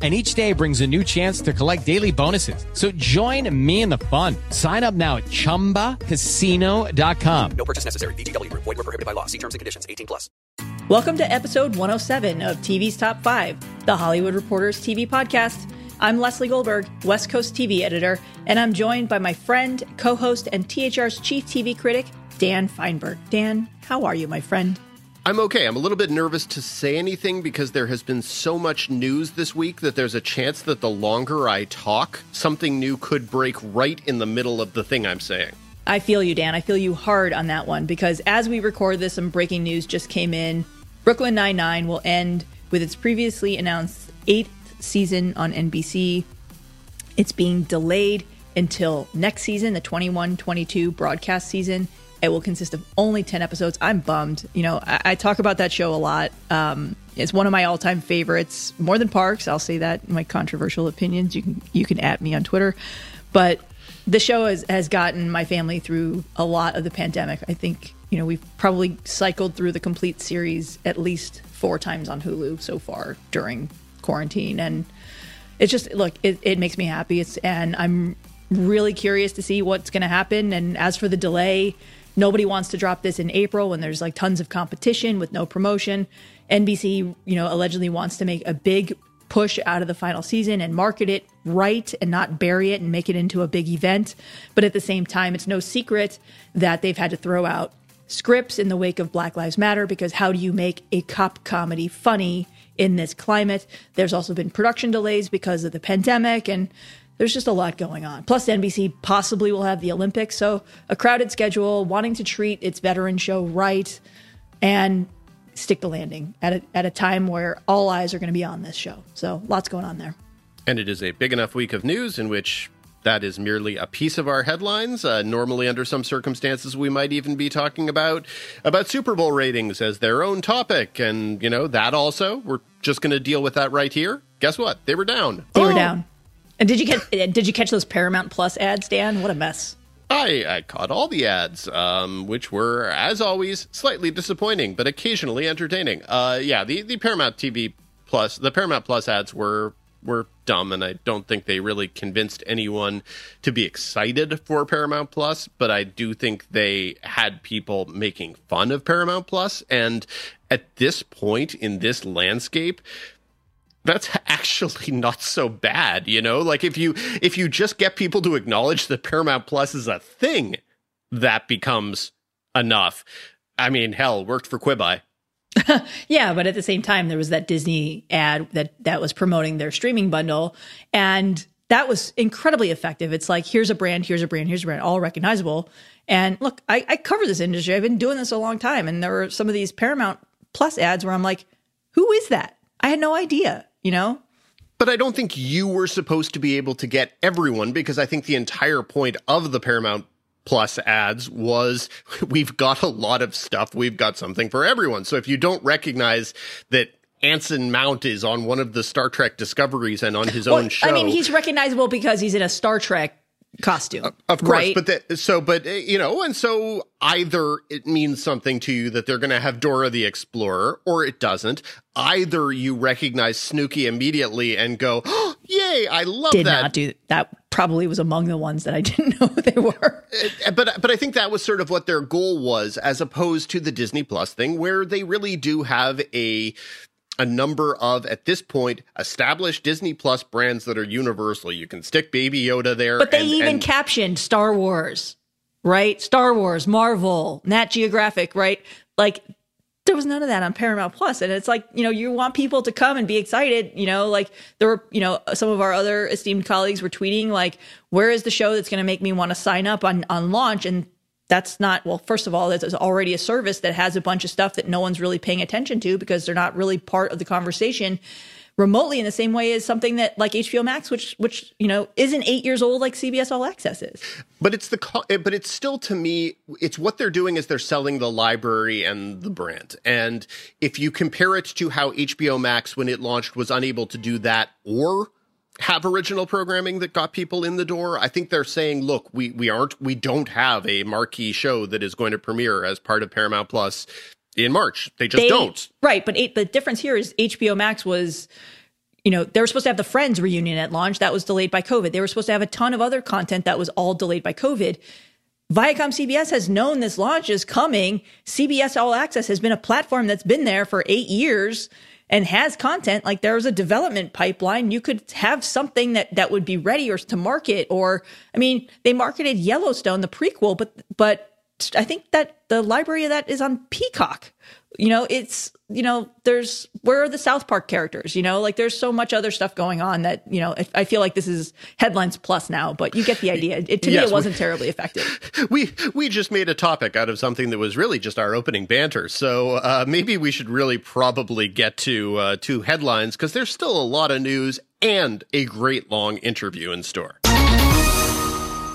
And each day brings a new chance to collect daily bonuses. So join me in the fun. Sign up now at chumbacasino.com. No purchase necessary. VGW Group. Void were prohibited by law. See terms and conditions. 18 plus. Welcome to episode 107 of TV's Top 5, the Hollywood Reporters TV podcast. I'm Lesley Goldberg, West Coast TV editor, and I'm joined by my friend, co host, and THR's chief TV critic, Dan Fienberg. Dan, how are you, my friend? I'm okay. I'm a little bit nervous to say anything because there has been so much news this week that there's a chance that the longer I talk, something new could break right in the middle of the thing I'm saying. I feel you, Dan. I feel you hard on that one because as we record this, some breaking news just came in. Brooklyn Nine-Nine will end with its previously announced eighth season on NBC. It's being delayed until next season, the 21 22 broadcast season. It will consist of only 10 episodes. I'm bummed. You know, I, I talk about that show a lot. Um, it's one of my all time favorites, more than Parks. I'll say that. My controversial opinions. You can you can at me on Twitter, but the show has has gotten my family through a lot of the pandemic. I think you know we've probably cycled through the complete series at least four times on Hulu so far during quarantine, and it's just look, it, it makes me happy. It's and I'm really curious to see what's going to happen. And as for the delay, nobody wants to drop this in April when there's like tons of competition with no promotion. NBC, you know, allegedly wants to make a big push out of the final season and market it right and not bury it and make it into a big event. But at the same time, it's no secret that they've had to throw out scripts in the wake of Black Lives Matter because how do you make a cop comedy funny in this climate? There's also been production delays because of the pandemic and there's just a lot going on. Plus, NBC possibly will have the Olympics. So, a crowded schedule, wanting to treat its veteran show right, and stick the landing at a, at a time where all eyes are going to be on this show. So, lots going on there. And it is a big enough week of news in which that is merely a piece of our headlines. Uh, normally, under some circumstances, we might even be talking about about Super Bowl ratings as their own topic, and you know that also. We're just going to deal with that right here. Guess what? They were down. They oh. were down. And did you get did you catch those Paramount Plus ads, Dan? What a mess. I, I caught all the ads, um, which were, as always, slightly disappointing, but occasionally entertaining. Uh, yeah, the, the Paramount TV Plus, the Paramount Plus ads were were dumb, and I don't think they really convinced anyone to be excited for Paramount Plus. But I do think they had people making fun of Paramount Plus, and at this point in this landscape, that's actually not so bad, you know? Like if you if you just get people to acknowledge that Paramount Plus is a thing, that becomes enough. I mean, hell, worked for Quibi. yeah, but at the same time there was that Disney ad that that was promoting their streaming bundle and that was incredibly effective. It's like here's a brand, here's a brand, here's a brand, all recognizable. And look, I, I cover this industry. I've been doing this a long time, and there were some of these Paramount Plus ads where I'm like, who is that? I had no idea you know? But I don't think you were supposed to be able to get everyone because I think the entire point of the Paramount Plus ads was we've got a lot of stuff. We've got something for everyone. So if you don't recognize that Anson Mount is on one of the Star Trek discoveries and on his well, own show. I mean, he's recognizable because he's in a Star Trek costume. Uh, of course, right? but the, so, but uh, you know, and so either it means something to you that they're going to have Dora the Explorer, or it doesn't. Either you recognize Snooki immediately and go, oh, "Yay, I love Did that." Did not do that. Probably was among the ones that I didn't know they were. Uh, but but I think that was sort of what their goal was, as opposed to the Disney Plus thing, where they really do have a a number of, at this point, established Disney Plus brands that are universal. You can stick Baby Yoda there. But they and, even and, captioned Star Wars, right? Star Wars, Marvel, Nat Geographic, right? Like, there was none of that on Paramount Plus. And it's like, you know, you want people to come and be excited. You know, like there were, you know, some of our other esteemed colleagues were tweeting, like, where is the show that's going to make me want to sign up on, on launch? And that's not well first of all there's already a service that has a bunch of stuff that no one's really paying attention to because they're not really part of the conversation remotely in the same way as something that like HBO Max, which which you know isn't eight years old like CBS All Access is. But it's the but it's still to me it's what they're doing is they're selling the library and the brand. And if you compare it to how HBO Max when it launched was unable to do that or have original programming that got people in the door. I think they're saying, look, we we aren't we don't have a marquee show that is going to premiere as part of Paramount Plus in March. They just They- don't. Right, but the difference here is HBO Max was, you know, they were supposed to have the Friends reunion at launch. That was delayed by COVID. They were supposed to have a ton of other content that was all delayed by COVID. Viacom CBS has known this launch is coming. CBS All Access has been a platform that's been there for eight years and has content. Like there's a development pipeline. You could have something that that would be ready or to market. Or I mean, they marketed Yellowstone, the prequel, but but I think that the library of that is on Peacock. You know, it's you know, there's where are the South Park characters? You know, like there's so much other stuff going on that you know. I, I feel like this is headlines plus now, but you get the idea. It, to Yes, me, it wasn't terribly effective. We we just made a topic out of something that was really just our opening banter. So uh, maybe we should really probably get to uh, two headlines because there's still a lot of news and a great long interview in store.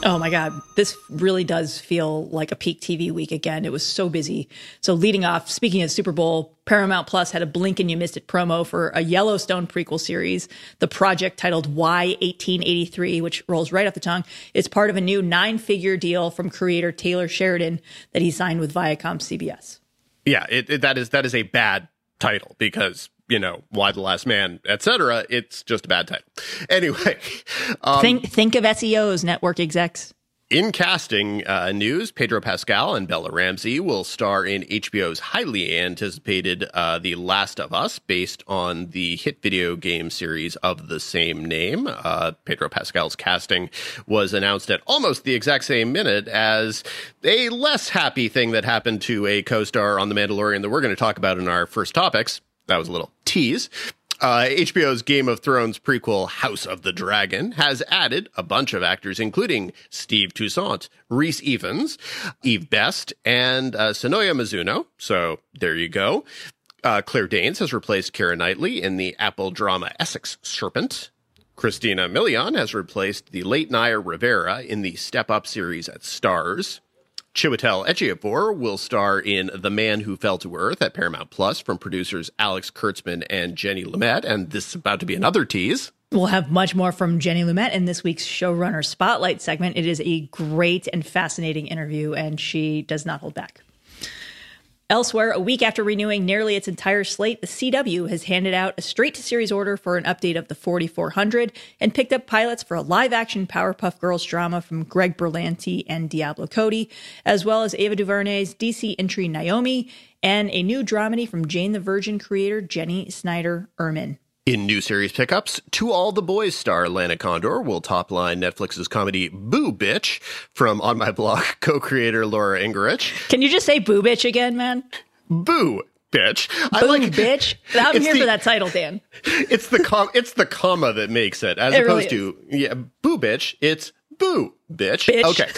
Oh my God. This really does feel like a peak TV week again. It was so busy. So, leading off, speaking of Super Bowl, Paramount Plus had a blink and you missed it promo for a Yellowstone prequel series, the project titled Y 1883, which rolls right off the tongue. It's part of a new nine figure deal from creator Taylor Sheridan that he signed with Viacom CBS. Yeah, it, it, that is that is a bad title because you know why the last man, etc. It's just a bad title. Anyway, um, think, think of SEOs, network execs. In casting uh, news, Pedro Pascal and Bella Ramsey will star in HBO's highly anticipated uh, The Last of Us, based on the hit video game series of the same name. Uh, Pedro Pascal's casting was announced at almost the exact same minute as a less happy thing that happened to a co star on The Mandalorian that we're going to talk about in our first topics. That was a little tease. Uh, HBO's Game of Thrones prequel House of the Dragon has added a bunch of actors, including Steve Toussaint, Rhys Ifans, Eve Best, and uh, Sonoya Mizuno. So there you go. Uh, Claire Danes has replaced Keira Knightley in the Apple drama Essex Serpent. Christina Milian has replaced the late Naya Rivera in the Step Up series at Starz. Chiwetel Ejiofor will star in The Man Who Fell to Earth at Paramount Plus from producers Alex Kurtzman and Jenny Lumet, and this is about to be another tease. We'll have much more from Jenny Lumet in this week's showrunner spotlight segment. It is a great and fascinating interview, and she does not hold back. Elsewhere, a week after renewing nearly its entire slate, the CW has handed out a straight to series order for an update of the 4400 and picked up pilots for a live action Powerpuff Girls drama from Greg Berlanti and Diablo Cody, as well as Ava DuVernay's DC entry Naomi, and a new dramedy from Jane the Virgin creator Jennie Snyder Urman. In new series pickups, To All the Boys star Lana Condor will top line Netflix's comedy Boo Bitch from On My Block co-creator Laura Iungerich. Can you just say boo bitch again, man? Boo Bitch. I like bitch. I'm here the- for that title, Dan. It's the com- it's the comma that makes it, as It really opposed to yeah, boo bitch. It's boo bitch. Bitch. Okay.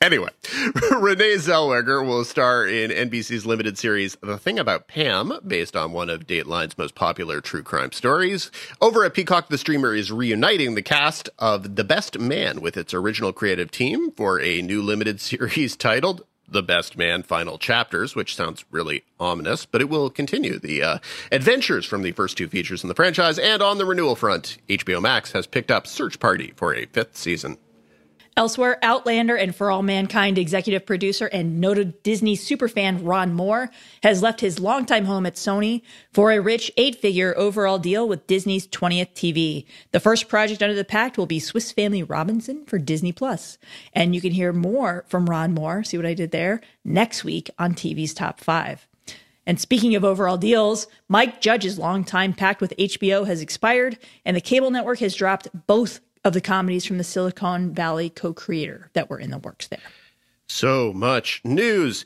Anyway, Renee Zellweger will star in NBC's limited series The Thing About Pam, based on one of Dateline's most popular true crime stories. Over at Peacock, the streamer is reuniting the cast of The Best Man with its original creative team for a new limited series titled the Best Man Final Chapters, which sounds really ominous, but it will continue the uh, adventures from the first two features in the franchise. And on the renewal front, HBO Max has picked up Search Party for a fifth season. Elsewhere, Outlander and For All Mankind executive producer and noted Disney superfan Ron Moore has left his longtime home at Sony for a rich eight figure overall deal with Disney's 20th TV. The first project under the pact will be Swiss Family Robinson for Disney Plus. And you can hear more from Ron Moore, see what I did there, next week on TV's Top 5. And speaking of overall deals, Mike Judge's longtime pact with HBO has expired, and the cable network has dropped both of the comedies from the Silicon Valley co creator that were in the works there. So much news.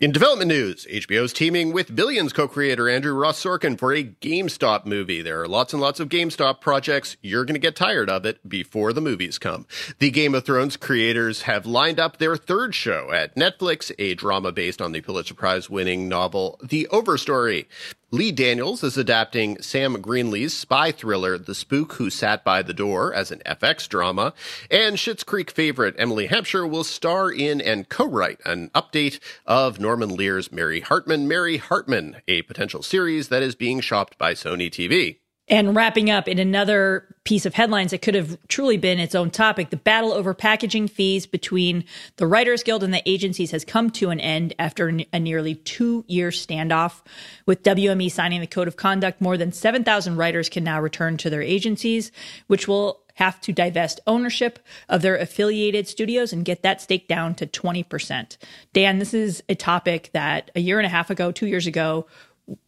In development news, HBO's teaming with Billions co-creator Andrew Ross Sorkin for a GameStop movie. There are lots and lots of GameStop projects. You're going to get tired of it before the movies come. The Game of Thrones creators have lined up their third show at Netflix, a drama based on the Pulitzer Prize winning novel The Overstory. Lee Daniels is adapting Sam Greenlee's spy thriller, The Spook Who Sat by the Door, as an FX drama. And Schitt's Creek favorite Emily Hampshire will star in and co-write an update of Norman Lear's Mary Hartman, Mary Hartman, a potential series that is being shopped by Sony TV. And wrapping up in another piece of headlines that could have truly been its own topic, the battle over packaging fees between the Writers Guild and the agencies has come to an end after a nearly two year standoff. With WME signing the code of conduct, more than 7,000 writers can now return to their agencies, which will have to divest ownership of their affiliated studios and get that stake down to 20%. Dan, this is a topic that a year and a half ago, two years ago,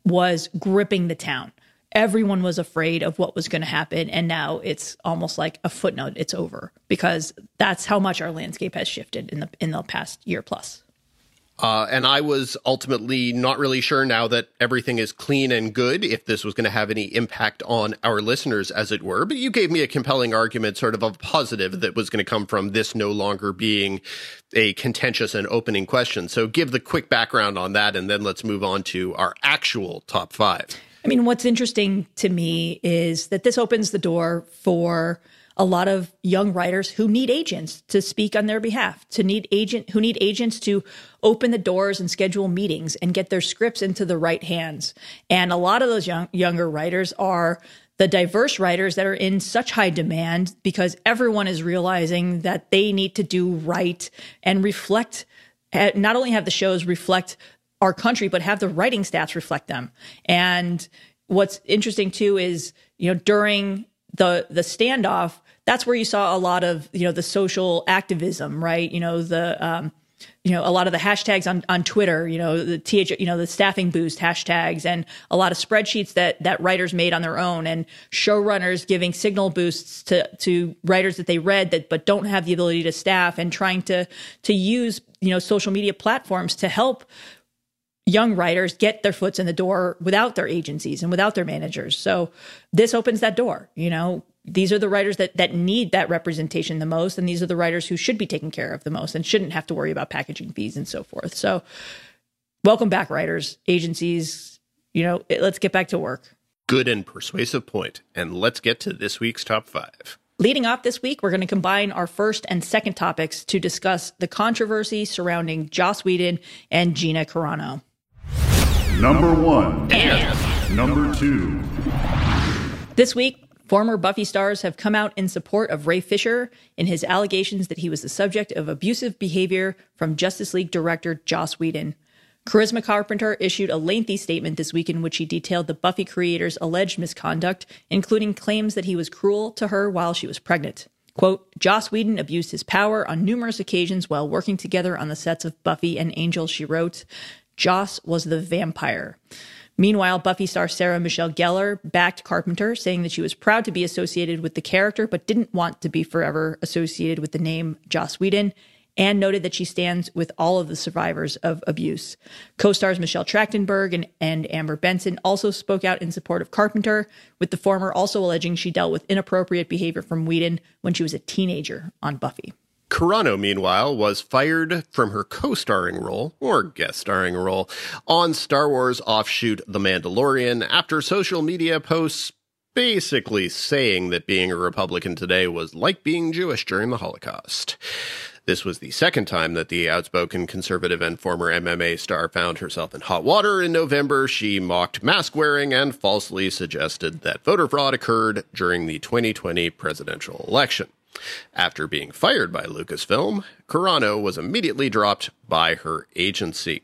was gripping the town everyone was afraid of what was going to happen and now it's almost like a footnote it's over because that's how much our landscape has shifted in the in the past year plus uh, and I was ultimately not really sure now that everything is clean and good if this was going to have any impact on our listeners, as it were. But you gave me a compelling argument, sort of a positive, that was going to come from this no longer being a contentious and opening question. So give the quick background on that, and then let's move on to our actual top five. I mean, what's interesting to me is that this opens the door for a lot of young writers who need agents to speak on their behalf, to need agent who need agents to open the doors and schedule meetings and get their scripts into the right hands. And a lot of those young, younger writers are the diverse writers that are in such high demand because everyone is realizing that they need to do right and reflect eh, not only have the shows reflect our country, but have the writing stats reflect them. And what's interesting too is, you know, during the the standoff, that's where you saw a lot of, you know, the social activism, right? You know, the um, you know, a lot of the hashtags on, on Twitter, you know, the TH, you know, the staffing boost hashtags and a lot of spreadsheets that, that writers made on their own and showrunners giving signal boosts to, to writers that they read that, but don't have the ability to staff and trying to, to use, you know, social media platforms to help young writers get their foots in the door without their agencies and without their managers. So this opens that door, you know. These are the writers that that need that representation the most and these are the writers who should be taken care of the most and shouldn't have to worry about packaging fees and so forth. So welcome back writers, agencies, you know, let's get back to work. Good and persuasive point. And let's get to this week's top 5. Leading off this week, we're going to combine our first and second topics to discuss the controversy surrounding Joss Whedon and Gina Carano. Number one. And number two. This week, former Buffy stars have come out in support of Ray Fisher in his allegations that he was the subject of abusive behavior from Justice League director Joss Whedon. Charisma Carpenter issued a lengthy statement this week in which he detailed the Buffy creator's alleged misconduct, including claims that he was cruel to her while she was pregnant. Quote, Joss Whedon abused his power on numerous occasions while working together on the sets of Buffy and Angel, she wrote. Joss was the vampire. Meanwhile, Buffy star Sarah Michelle Gellar backed Carpenter, saying that she was proud to be associated with the character, but didn't want to be forever associated with the name Joss Whedon, and noted that she stands with all of the survivors of abuse. Co stars Michelle Trachtenberg and, and Amber Benson also spoke out in support of Carpenter, with the former also alleging she dealt with inappropriate behavior from Whedon when she was a teenager on Buffy. Carano, meanwhile, was fired from her co starring role, or guest starring role, on Star Wars offshoot The Mandalorian after social media posts basically saying that being a Republican today was like being Jewish during the Holocaust. This was the second time that the outspoken conservative and former MMA star found herself in hot water. In November, she mocked mask wearing and falsely suggested that voter fraud occurred during the 2020 presidential election. After being fired by Lucasfilm, Carano was immediately dropped by her agency.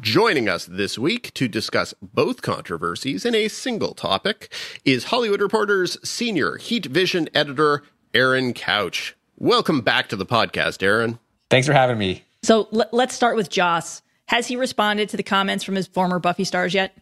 Joining us this week to discuss both controversies in a single topic is Hollywood Reporter's senior Heat Vision editor, Aaron Couch. Welcome back to the podcast, Aaron. Thanks for having me. So l- let's start with Joss. Has he responded to the comments from his former Buffy stars yet?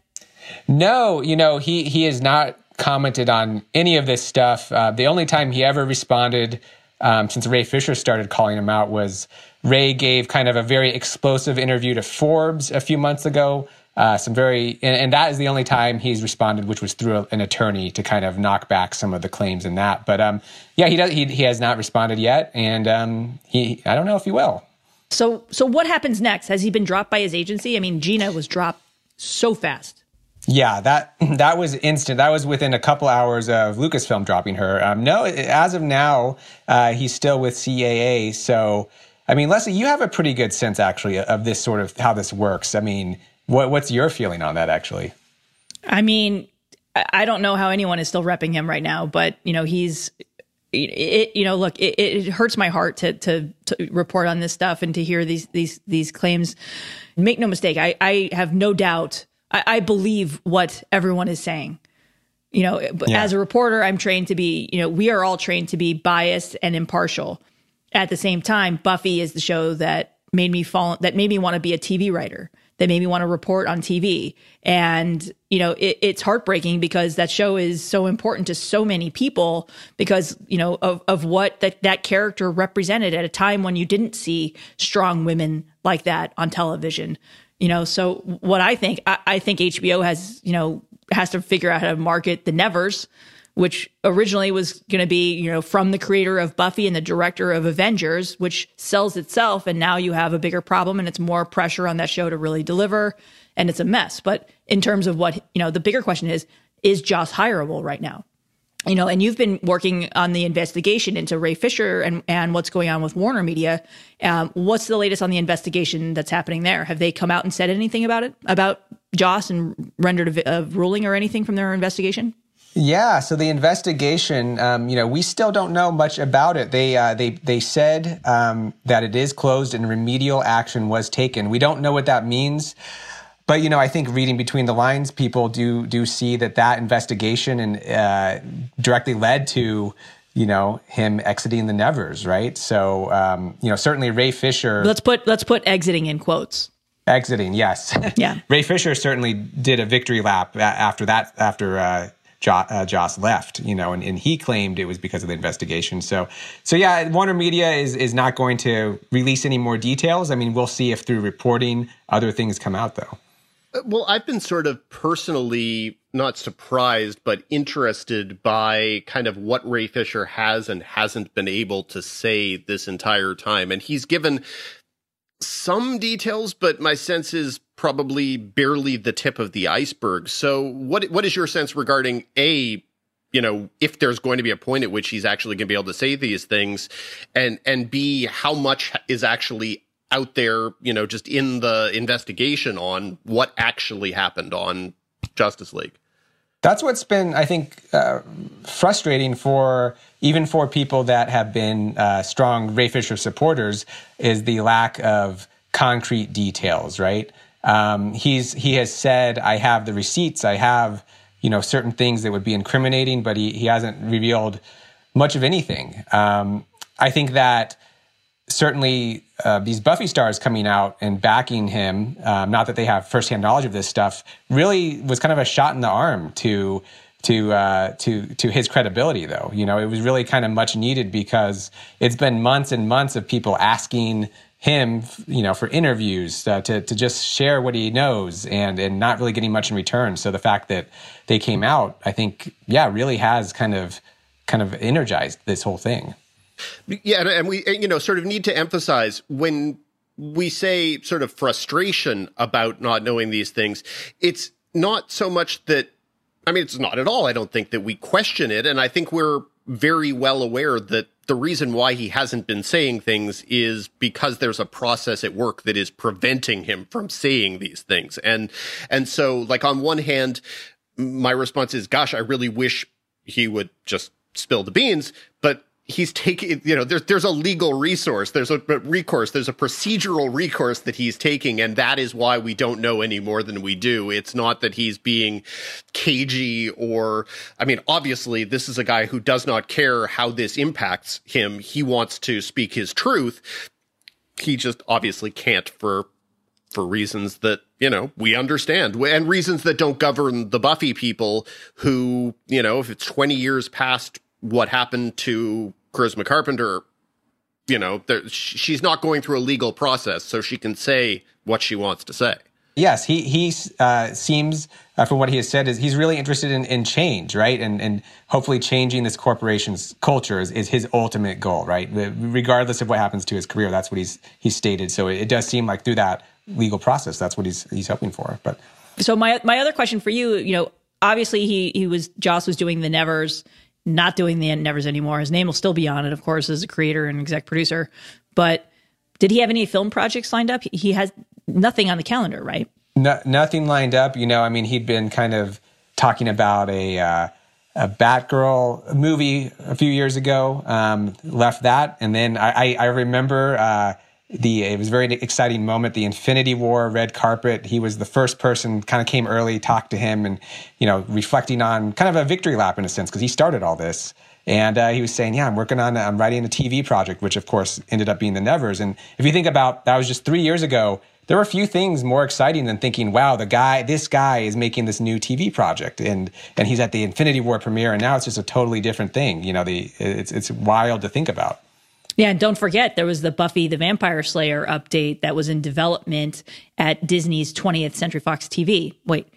No, you know, he he has not commented on any of this stuff. Uh, the only time he ever responded um, since Ray Fisher started calling him out was Ray gave kind of a very explosive interview to Forbes a few months ago. Uh, some very, and, and, that is the only time he's responded, which was through a, an attorney to kind of knock back some of the claims in that. But um, yeah, he does. He, he has not responded yet, and um, he I don't know if he will. So so what happens next? Has he been dropped by his agency? I mean, Gina was dropped so fast. Yeah, that that was instant. That was within a couple hours of Lucasfilm dropping her. Um, no, as of now, uh, he's still with CAA. So, I mean, Lesley, you have a pretty good sense actually of this sort of how this works. I mean, what, what's your feeling on that actually? I mean, I don't know how anyone is still repping him right now, but you know, he's it, you know, look, it, it, hurts my heart to, to, to report on this stuff and to hear these these these claims. Make no mistake, I, I have no doubt. I, I believe what everyone is saying. You know, yeah. as a reporter, I'm trained to be. You know, we are all trained to be biased and impartial. At the same time, Buffy is the show that made me fall. That made me want to be a TV writer that made me want to report on TV. And, you know, it, it's heartbreaking because that show is so important to so many people because, you know, of, of what that, that character represented at a time when you didn't see strong women like that on television. You know, so what I think, I, I think HBO has, you know, has to figure out how to market the Nevers which originally was going to be, you know, from the creator of Buffy and the director of Avengers, which sells itself. And now you have a bigger problem and it's more pressure on that show to really deliver. And it's a mess. But in terms of what, you know, the bigger question is, is Joss hireable right now? You know, and you've been working on the investigation into Ray Fisher and, and what's going on with Warner Media. Um, what's the latest on the investigation that's happening there? Have they come out and said anything about it, about Joss and rendered a, a ruling or anything from their investigation? Yeah, so the investigation, um, you know, we still don't know much about it. They uh, they they said um, that it is closed and remedial action was taken. We don't know what that means, but you know, I think reading between the lines, people do do see that that investigation and uh, directly led to you know him exiting the Nevers, right? So um, you know, certainly Ray Fisher. Let's put let's put exiting in quotes. Exiting, yes. Yeah. Ray Fisher certainly did a victory lap after that. After uh, uh, Joss left, you know, and, and he claimed it was because of the investigation. So, so yeah, Warner Media is is not going to release any more details. I mean, we'll see if through reporting other things come out, though. Well, I've been sort of personally not surprised, but interested by kind of what Ray Fisher has and hasn't been able to say this entire time. And he's given some details, but my sense is probably barely the tip of the iceberg. So, what what is your sense regarding a you know if there's going to be a point at which he's actually going to be able to say these things, and and b how much is actually out there, you know, just in the investigation on what actually happened on Justice League. That's what's been, I think, uh, frustrating for even for people that have been uh, strong Ray Fisher supporters is the lack of concrete details. Right? Um, he's he has said, "I have the receipts. I have you know certain things that would be incriminating," but he he hasn't revealed much of anything. Um, I think that certainly uh, these Buffy stars coming out and backing him, um, not that they have firsthand knowledge of this stuff, really was kind of a shot in the arm to to uh, to to his credibility. Though you know, it was really kind of much needed because it's been months and months of people asking him, you know, for interviews uh, to to just share what he knows and and not really getting much in return. So the fact that they came out, I think, yeah, really has kind of kind of energized this whole thing. Yeah, and we you know sort of need to emphasize when we say sort of frustration about not knowing these things, it's not so much that I mean it's not at all I don't think that we question it and I think we're very well aware that the reason why he hasn't been saying things is because there's a process at work that is preventing him from saying these things. And and so like on one hand my response is gosh I really wish he would just spill the beans, he's taking you know there's there's a legal resource there's a recourse there's a procedural recourse that he's taking and that is why we don't know any more than we do. It's not that he's being cagey or i mean obviously this is a guy who does not care how this impacts him. He wants to speak his truth. He just obviously can't for for reasons that you know we understand and reasons that don't govern the buffy people who you know if it's 20 years past what happened to Charisma Carpenter, you know, there, she's not going through a legal process, so she can say what she wants to say. Yes, he he uh, seems, uh, from what he has said, is he's really interested in, in change, right? And and hopefully changing this corporation's culture is, is his ultimate goal, right? Regardless of what happens to his career, that's what he's he's stated. So it, it does seem like through that legal process, that's what he's he's hoping for. But So my my other question for you, you know, obviously he he was Joss was doing the Nevers, not doing the Nevers anymore. His name will still be on it, of course, as a creator and exec producer. But did he have any film projects lined up? He has nothing on the calendar, right? No, nothing lined up. You know, I mean, he'd been kind of talking about a uh, a Batgirl movie a few years ago. Um, left that, and then I, I remember uh, the it was a very exciting moment. The Infinity War red carpet. He was the first person. Kind of came early, talked to him, and you know, reflecting on kind of a victory lap in a sense because he started all this. And uh, he was saying, "Yeah, I'm working on, I'm writing a TV project, which of course ended up being the Nevers." And if you think about that, was just three years ago there were a few things more exciting than thinking, wow, the guy, this guy is making this new TV project and, and he's at the Infinity War premiere. And now it's just a totally different thing. You know, the, it's, it's wild to think about. Yeah, and don't forget there was the Buffy the Vampire Slayer update that was in development at Disney's 20th Century Fox TV. Wait,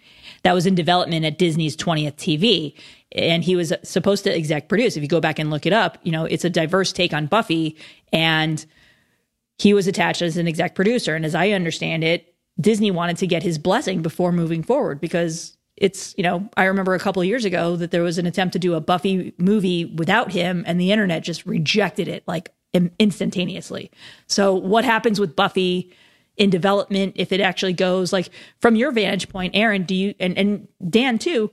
that was in development at Disney's 20th TV. And he was supposed to exec produce. If you go back and look it up, you know, it's a diverse take on Buffy. And he was attached as an exec producer. And as I understand it, Disney wanted to get his blessing before moving forward because it's, you know, I remember a couple years ago that there was an attempt to do a Buffy movie without him and the internet just rejected it like instantaneously. So what happens with Buffy in development if it actually goes like from your vantage point, Aaron, do you and, and Dan too,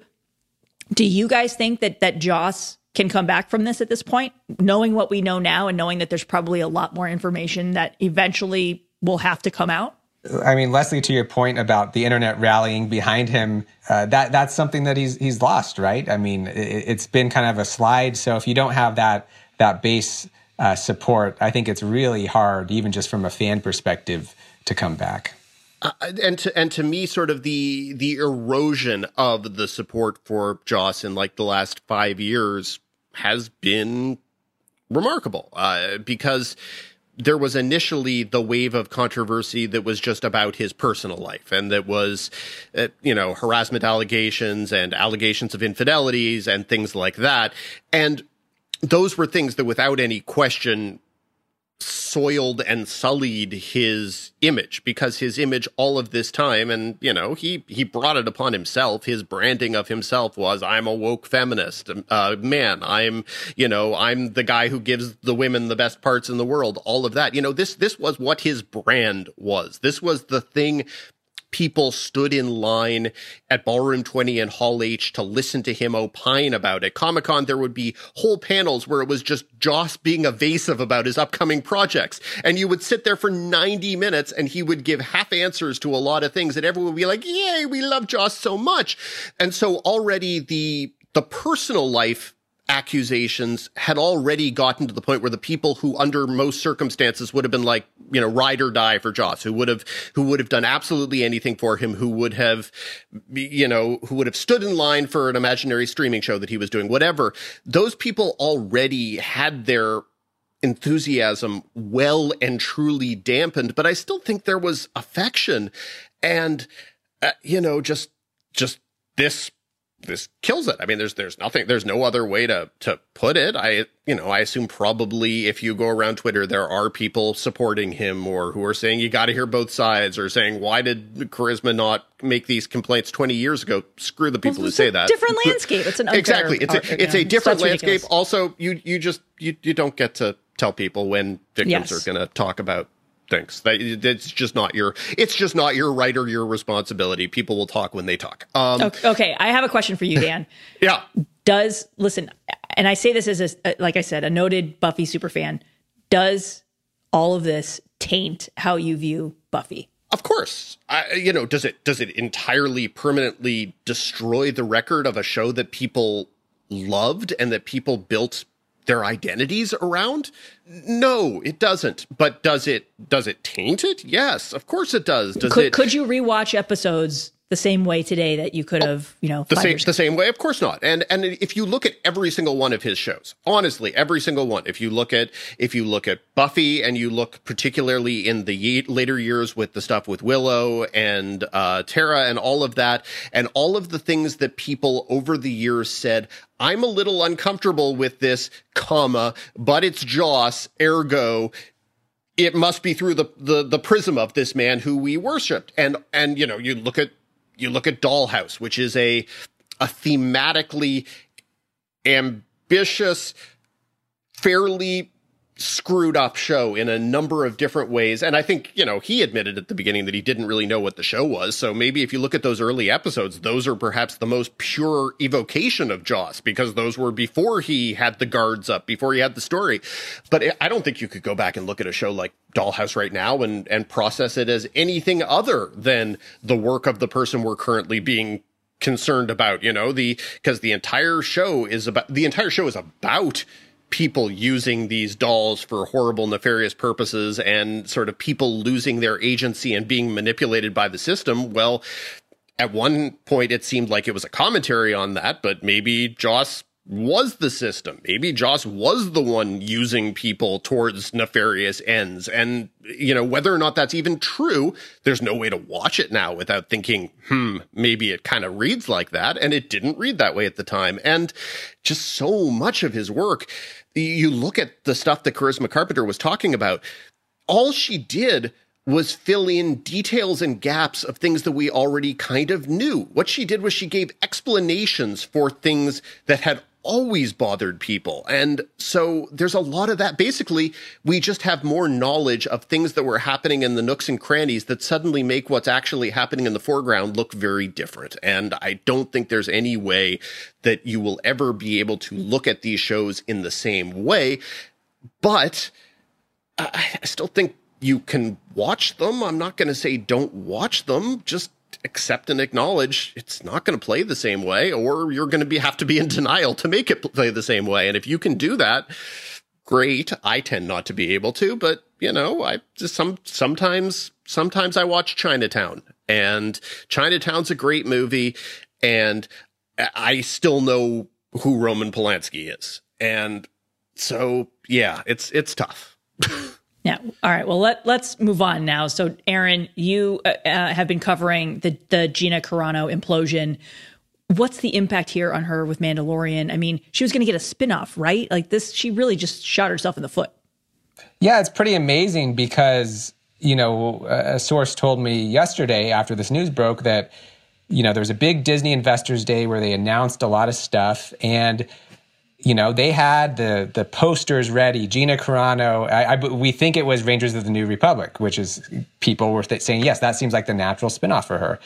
do you guys think that that Joss can come back from this at this point, knowing what we know now and knowing that there's probably a lot more information that eventually will have to come out? I mean, Lesley, to your point about the internet rallying behind him, uh, that that's something that he's he's lost, right? I mean, it, has been kind of a slide. So if you don't have that that base uh, support, I think it's really hard, even just from a fan perspective, to come back. Uh, and to and to me, sort of the the erosion of the support for Joss in like the last five years has been remarkable uh, because there was initially the wave of controversy that was just about his personal life and that was, uh, you know, harassment allegations and allegations of infidelities and things like that. And those were things that without any question soiled and sullied his image because his image all of this time and you know he he brought it upon himself. His branding of himself was i'm a woke feminist. Uh, man i'm you know i'm the guy who gives the women the best parts in the world. All of that. You know this this was what his brand was. This was the thing people stood in line at Ballroom 20 and Hall H to listen to him opine about it. Comic Con, there would be whole panels where it was just Joss being evasive about his upcoming projects. And you would sit there for 90 minutes and he would give half answers to a lot of things and everyone would be like, yay, we love Joss so much. And so already the, the personal life accusations had already gotten to the point where the people who under most circumstances would have been like you know ride or die for Joss who would have who would have done absolutely anything for him who would have you know who would have stood in line for an imaginary streaming show that he was doing whatever. Those people already had their enthusiasm well and truly dampened but I still think there was affection and uh, you know just just this this kills it. I mean, there's there's nothing, there's no other way to to put it. I you know, I assume probably if you go around Twitter, there are people supporting him or who are saying you got to hear both sides or saying why did Charisma not make these complaints 20 years ago? Screw the people well, who say that. Different landscape. It's an exactly. It's a, it's a different landscape. Ridiculous. Also, you you just you you don't get to tell people when victims yes. are going to talk about things. That it's just not your it's just not your right or your responsibility. People will talk when they talk. Um, okay, I have a question for you, Dan. yeah. Does listen, and I say this as a like I said, a noted Buffy superfan. Does all of this taint how you view Buffy? Of course. I, you know, does it does it entirely permanently destroy the record of a show that people loved and that people built their identities around? No, it doesn't. But does it does it taint it? Yes, of course it does. Does could, it could you rewatch episodes the same way today that you could have, you know, the same the same way. Of course not. And and if you look at every single one of his shows, honestly, every single one. If you look at if you look at Buffy and you look particularly in the ye- later years with the stuff with Willow and uh, Tara and all of that, and all of the things that people over the years said, I'm a little uncomfortable with this, comma, but it's Joss, ergo it must be through the, the the prism of this man who we worshipped and and you know you look at you look at Dollhouse, which is a a thematically ambitious, fairly screwed up show in a number of different ways. And I think, you know, he admitted at the beginning that he didn't really know what the show was. So maybe if you look at those early episodes, those are perhaps the most pure evocation of Joss because those were before he had the guards up, before he had the story. But I don't think you could go back and look at a show like Dollhouse right now and, and process it as anything other than the work of the person we're currently being concerned about, you know, the, cause the entire show is about, the entire show is about people using these dolls for horrible, nefarious purposes and sort of people losing their agency and being manipulated by the system. Well, at one point it seemed like it was a commentary on that, but maybe Joss was the system. Maybe Joss was the one using people towards nefarious ends. And, you know, whether or not that's even true, there's no way to watch it now without thinking, hmm, maybe it kind of reads like that. And it didn't read that way at the time. And just so much of his work, you look at the stuff that Charisma Carpenter was talking about, all she did was fill in details and gaps of things that we already kind of knew. What she did was she gave explanations for things that had always bothered people. And so there's a lot of that. Basically, we just have more knowledge of things that were happening in the nooks and crannies that suddenly make what's actually happening in the foreground look very different. And I don't think there's any way that you will ever be able to look at these shows in the same way. But I still think you can watch them. I'm not going to say don't watch them. Just accept and acknowledge it's not going to play the same way, or you're going to be have to be in denial to make it play the same way. And if you can do that, great. I tend not to be able to, but you know, I just some sometimes sometimes I watch Chinatown, and Chinatown's a great movie, and I still know who Roman Polanski is, and so yeah, it's it's tough. Yeah. All right. Well, let let's move on now. So, Aaron, you uh, uh, have been covering the the Gina Carano implosion. What's the impact here on her with Mandalorian? I mean, she was going to get a spinoff, right? Like this, she really just shot herself in the foot. Yeah, it's pretty amazing because you know a source told me yesterday after this news broke that you know there was a big Disney Investors Day where they announced a lot of stuff and you know, they had the the posters ready. Gina Carano, I, I, we think it was Rangers of the New Republic, which is people were th- saying, yes, that seems like the natural spinoff for her.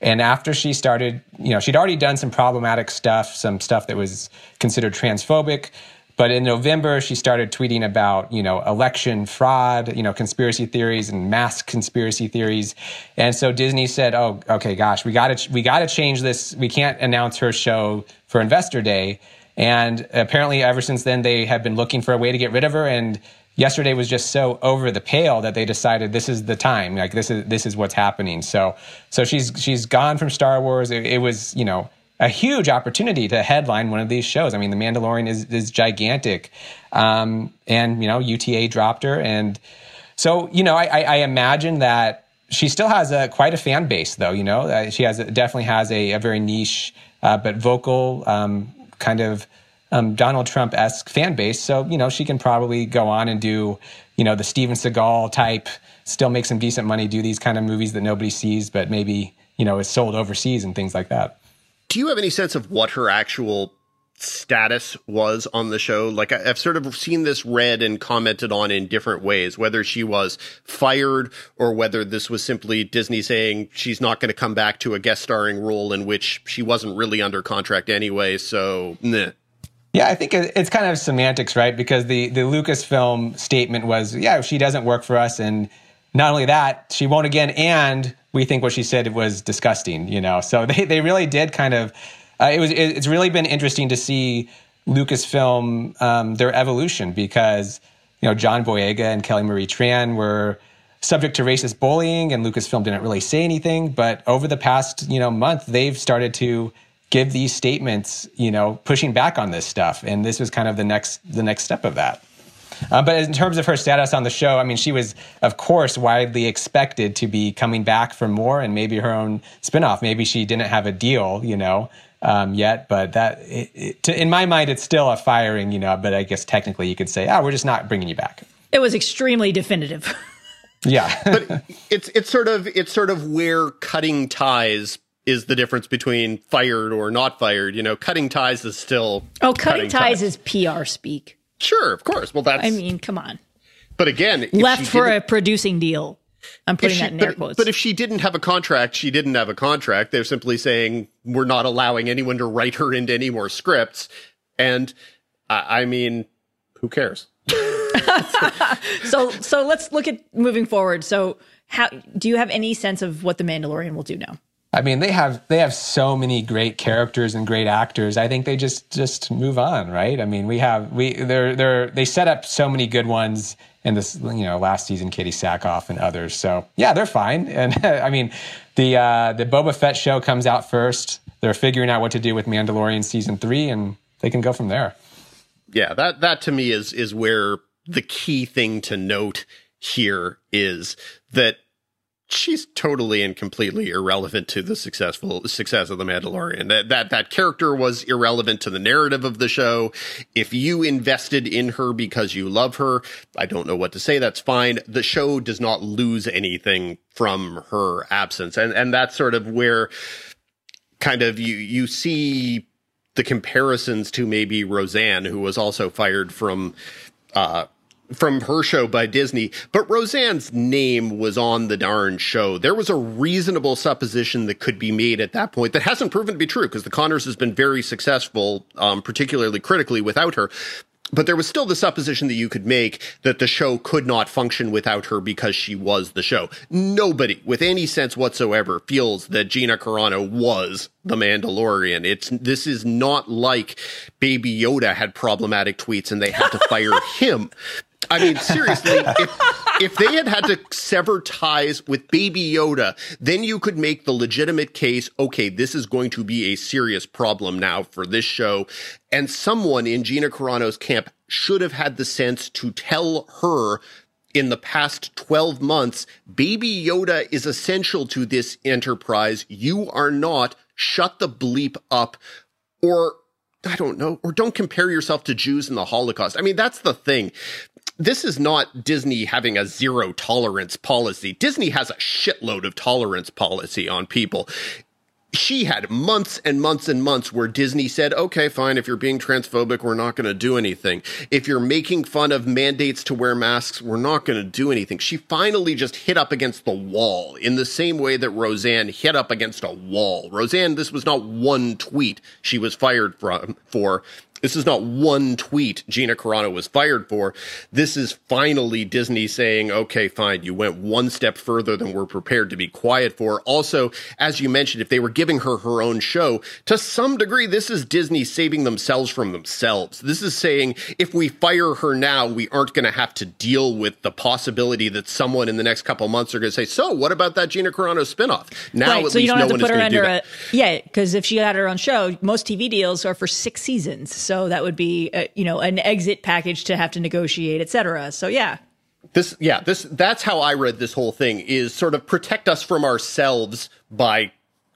And after she started, you know, she'd already done some problematic stuff, some stuff that was considered transphobic. But in November, she started tweeting about, you know, election fraud, you know, conspiracy theories and mass conspiracy theories. And so Disney said, "Oh, okay, gosh, we got to we got to change this. We can't announce her show for Investor Day." And apparently, ever since then, they have been looking for a way to get rid of her. And yesterday was just so over the pale that they decided this is the time. Like this is this is what's happening. So so she's she's gone from Star Wars. It, it was you know a huge opportunity to headline one of these shows. I mean, The Mandalorian is is gigantic, um, and you know UTA dropped her, and so you know I, I imagine that she still has a quite a fan base, though. You know, uh, she has definitely has a, a very niche uh, but vocal um, kind of um, Donald Trump esque fan base. So, you know, she can probably go on and do, you know, the Steven Seagal type, still make some decent money, do these kind of movies that nobody sees, but maybe, you know, is sold overseas and things like that. Do you have any sense of what her actual status was on the show. Like I've sort of seen this read and commented on in different ways, whether she was fired or whether this was simply Disney saying she's not going to come back to a guest starring role in which she wasn't really under contract anyway. So. Yeah, I think it's kind of semantics, right? Because the the Lucasfilm statement was, yeah, she doesn't work for us, and not only that, she won't again, and we think what she said was disgusting, you know. So they they really did kind of uh, it was it, it's really been interesting to see Lucasfilm um, their evolution because you know John Boyega and Kelly Marie Tran were subject to racist bullying, and Lucasfilm didn't really say anything. But over the past you know month, they've started to give these statements, you know, pushing back on this stuff, and this was kind of the next the next step of that. Uh, but in terms of her status on the show, I mean, she was, of course, widely expected to be coming back for more and maybe her own spinoff. Maybe she didn't have a deal, you know, um, yet, but that it, it, to, in my mind, it's still a firing, you know. But I guess technically, you could say, "Oh, we're just not bringing you back." It was extremely definitive. yeah, but it's it's sort of it's sort of where cutting ties is the difference between fired or not fired. You know, cutting ties is still Oh, cutting, ties, is PR speak. sure, of course. Well, that's I mean, come on. but again, Left for a producing deal. I'm if putting she- that in air but, quotes. but if she didn't have a contract, she didn't have a contract. They're simply saying we're not allowing anyone to write her into any more scripts. And I, I mean, who cares? so so let's look at moving forward. So how do you have any sense of what the Mandalorian will do now? I mean, they have they have so many great characters and great actors. I think they just just move on, right? I mean, we have we they're they're they set up so many good ones in this you know last season, Katee Sackhoff and others. So yeah, they're fine. And I mean, the uh, the Boba Fett show comes out first. They're figuring out what to do with Mandalorian season three, and they can go from there. yeah that that to me is is where the key thing to note here is that she's totally and completely irrelevant to the successful success of the Mandalorian. That that that character was irrelevant to the narrative of the show. If you invested in her because you love her, I don't know what to say. That's fine. The show does not lose anything from her absence, and and that's sort of where kind of you you see the comparisons to maybe Roseanne, who was also fired from uh, from her show by Disney, but Roseanne's name was on the darn show. There was a reasonable supposition that could be made at that point that hasn't proven to be true because the Connors has been very successful, um, particularly critically without her. But there was still the supposition that you could make that the show could not function without her because she was the show. Nobody with any sense whatsoever feels that Gina Carano was the Mandalorian. It's this is not like Baby Yoda had problematic tweets and they had to fire him. I mean, seriously, if, if they had had to sever ties with Baby Yoda, then you could make the legitimate case okay, this is going to be a serious problem now for this show. And someone in Gina Carano's camp should have had the sense to tell her in the past 12 months, Baby Yoda is essential to this enterprise. You are not. Shut the bleep up. Or, I don't know, or don't compare yourself to Jews in the Holocaust. I mean, that's the thing this is not Disney having a zero tolerance policy. Disney has a shitload of tolerance policy on people. She had months and months and months where Disney said, okay, fine, if you're being transphobic, we're not going to do anything. If you're making fun of mandates to wear masks, we're not going to do anything. She finally just hit up against the wall in the same way that Roseanne hit up against a wall. Roseanne, this was not one tweet she was fired from for. This is not one tweet Gina Carano was fired for. This is finally Disney saying, okay, fine, you went one step further than we're prepared to be quiet for. Also, as you mentioned, if they were giving her her own show, to some degree, this is Disney saving themselves from themselves. This is saying, if we fire her now, we aren't going to have to deal with the possibility that someone in the next couple months are going to say, so what about that Gina Carano spinoff? Now, right, at so you least don't no have to one put is her going to do under that. a yeah, because if she had her own show, most TV deals are for six seasons, so that would be uh you know an exit package to have to negotiate, et cetera. So yeah, this yeah this that's how i read this whole thing is sort of protect us from ourselves by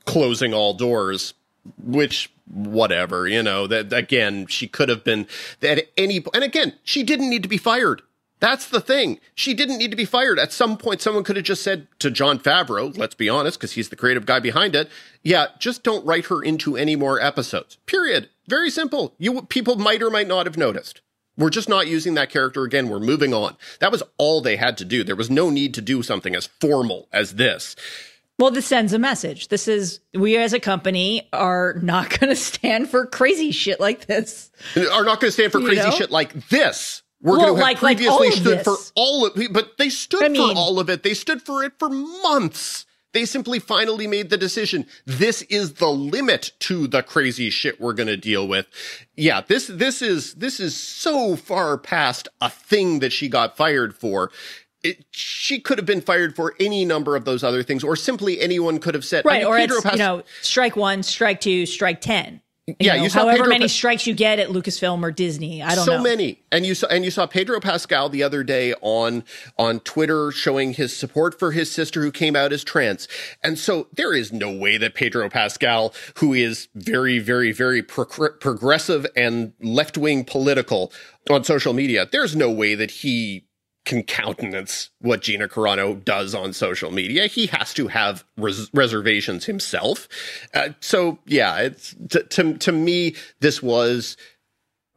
closing all doors which whatever you know that again she could have been at any and again she didn't need to be fired. That's the thing. She didn't need to be fired. At some point someone could have just said to jon favreau let's be honest because he's the creative guy behind it yeah just don't write her into any more episodes period very simple you people might or might not have noticed we're just not using that character again. We're moving on. That was all they had to do. There was no need to do something as formal as this. well, this sends a message. This is we as a company are not going to stand for crazy shit like this. Are not going to stand for You crazy know? shit like this. We're Well, going to have like- like previously of stood for all of but they stood I mean- for all of it. They stood for it for months. They simply finally made the decision. This is the limit to the crazy shit we're going to deal with. Yeah, this this is this is so far past a thing that she got fired for. It, she could have been fired for any number of those other things, or simply anyone could have said, I Right, mean, or Pedro it's Pas- you know strike one, strike two, strike ten. Yeah, know, you saw however Pedro many Pa- strikes you get at Lucasfilm or Disney. I don't so know. So many and you saw and you saw pedro pascal the other day on on twitter showing his support for his sister who came out as trans and so there is no way that pedro pascal who is very very very pro- progressive and left-wing political on social media there's no way that he can countenance what Gina Carano does on social media. He has to have res- reservations himself. Uh, so yeah, it's to, to to me this was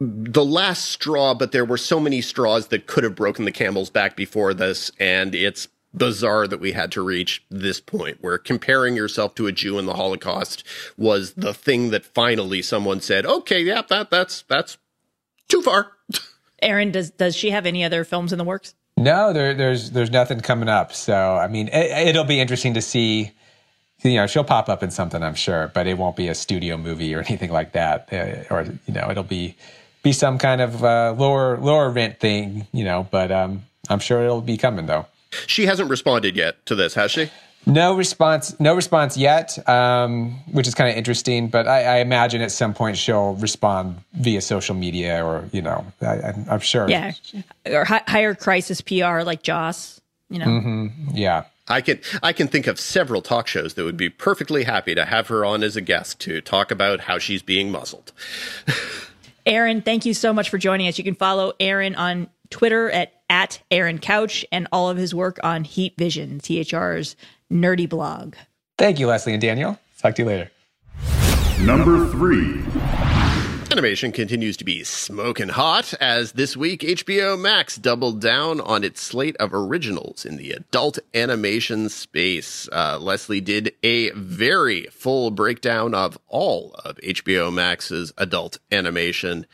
the last straw, but there were so many straws that could have broken the camel's back before this, and it's bizarre that we had to reach this point where comparing yourself to a Jew in the Holocaust was the thing that finally someone said, "Okay, yeah, that that's that's too far." Aaron, does does she have any other films in the works? No, there, there's there's nothing coming up. So I mean, it, will be interesting to see. You know, she'll pop up in something, I'm sure, but it won't be a studio movie or anything like that. Uh, or you know, it'll be be some kind of uh, lower lower rent thing. You know, but um, I'm sure it'll be coming though. She hasn't responded yet to this, has she? No response. No response yet, um, which is kind of interesting. But I, I, imagine at some point she'll respond via social media, or you know, I, am sure. Yeah, or hi- hire crisis PR like Joss. You know. Mm-hmm. Yeah. I can I can think of several talk shows that would be perfectly happy to have her on as a guest to talk about how she's being muzzled. Aaron, thank you so much for joining us. You can follow Aaron on Twitter at at Aaron Couch and all of his work on Heat Vision, THR's nerdy blog. Thank you, Lesley and Daniel. Talk to you later. Number three. Animation continues to be smoking hot as this week HBO Max doubled down on its slate of originals in the adult animation space. Uh, Lesley did a very full breakdown of all of HBO Max's adult animation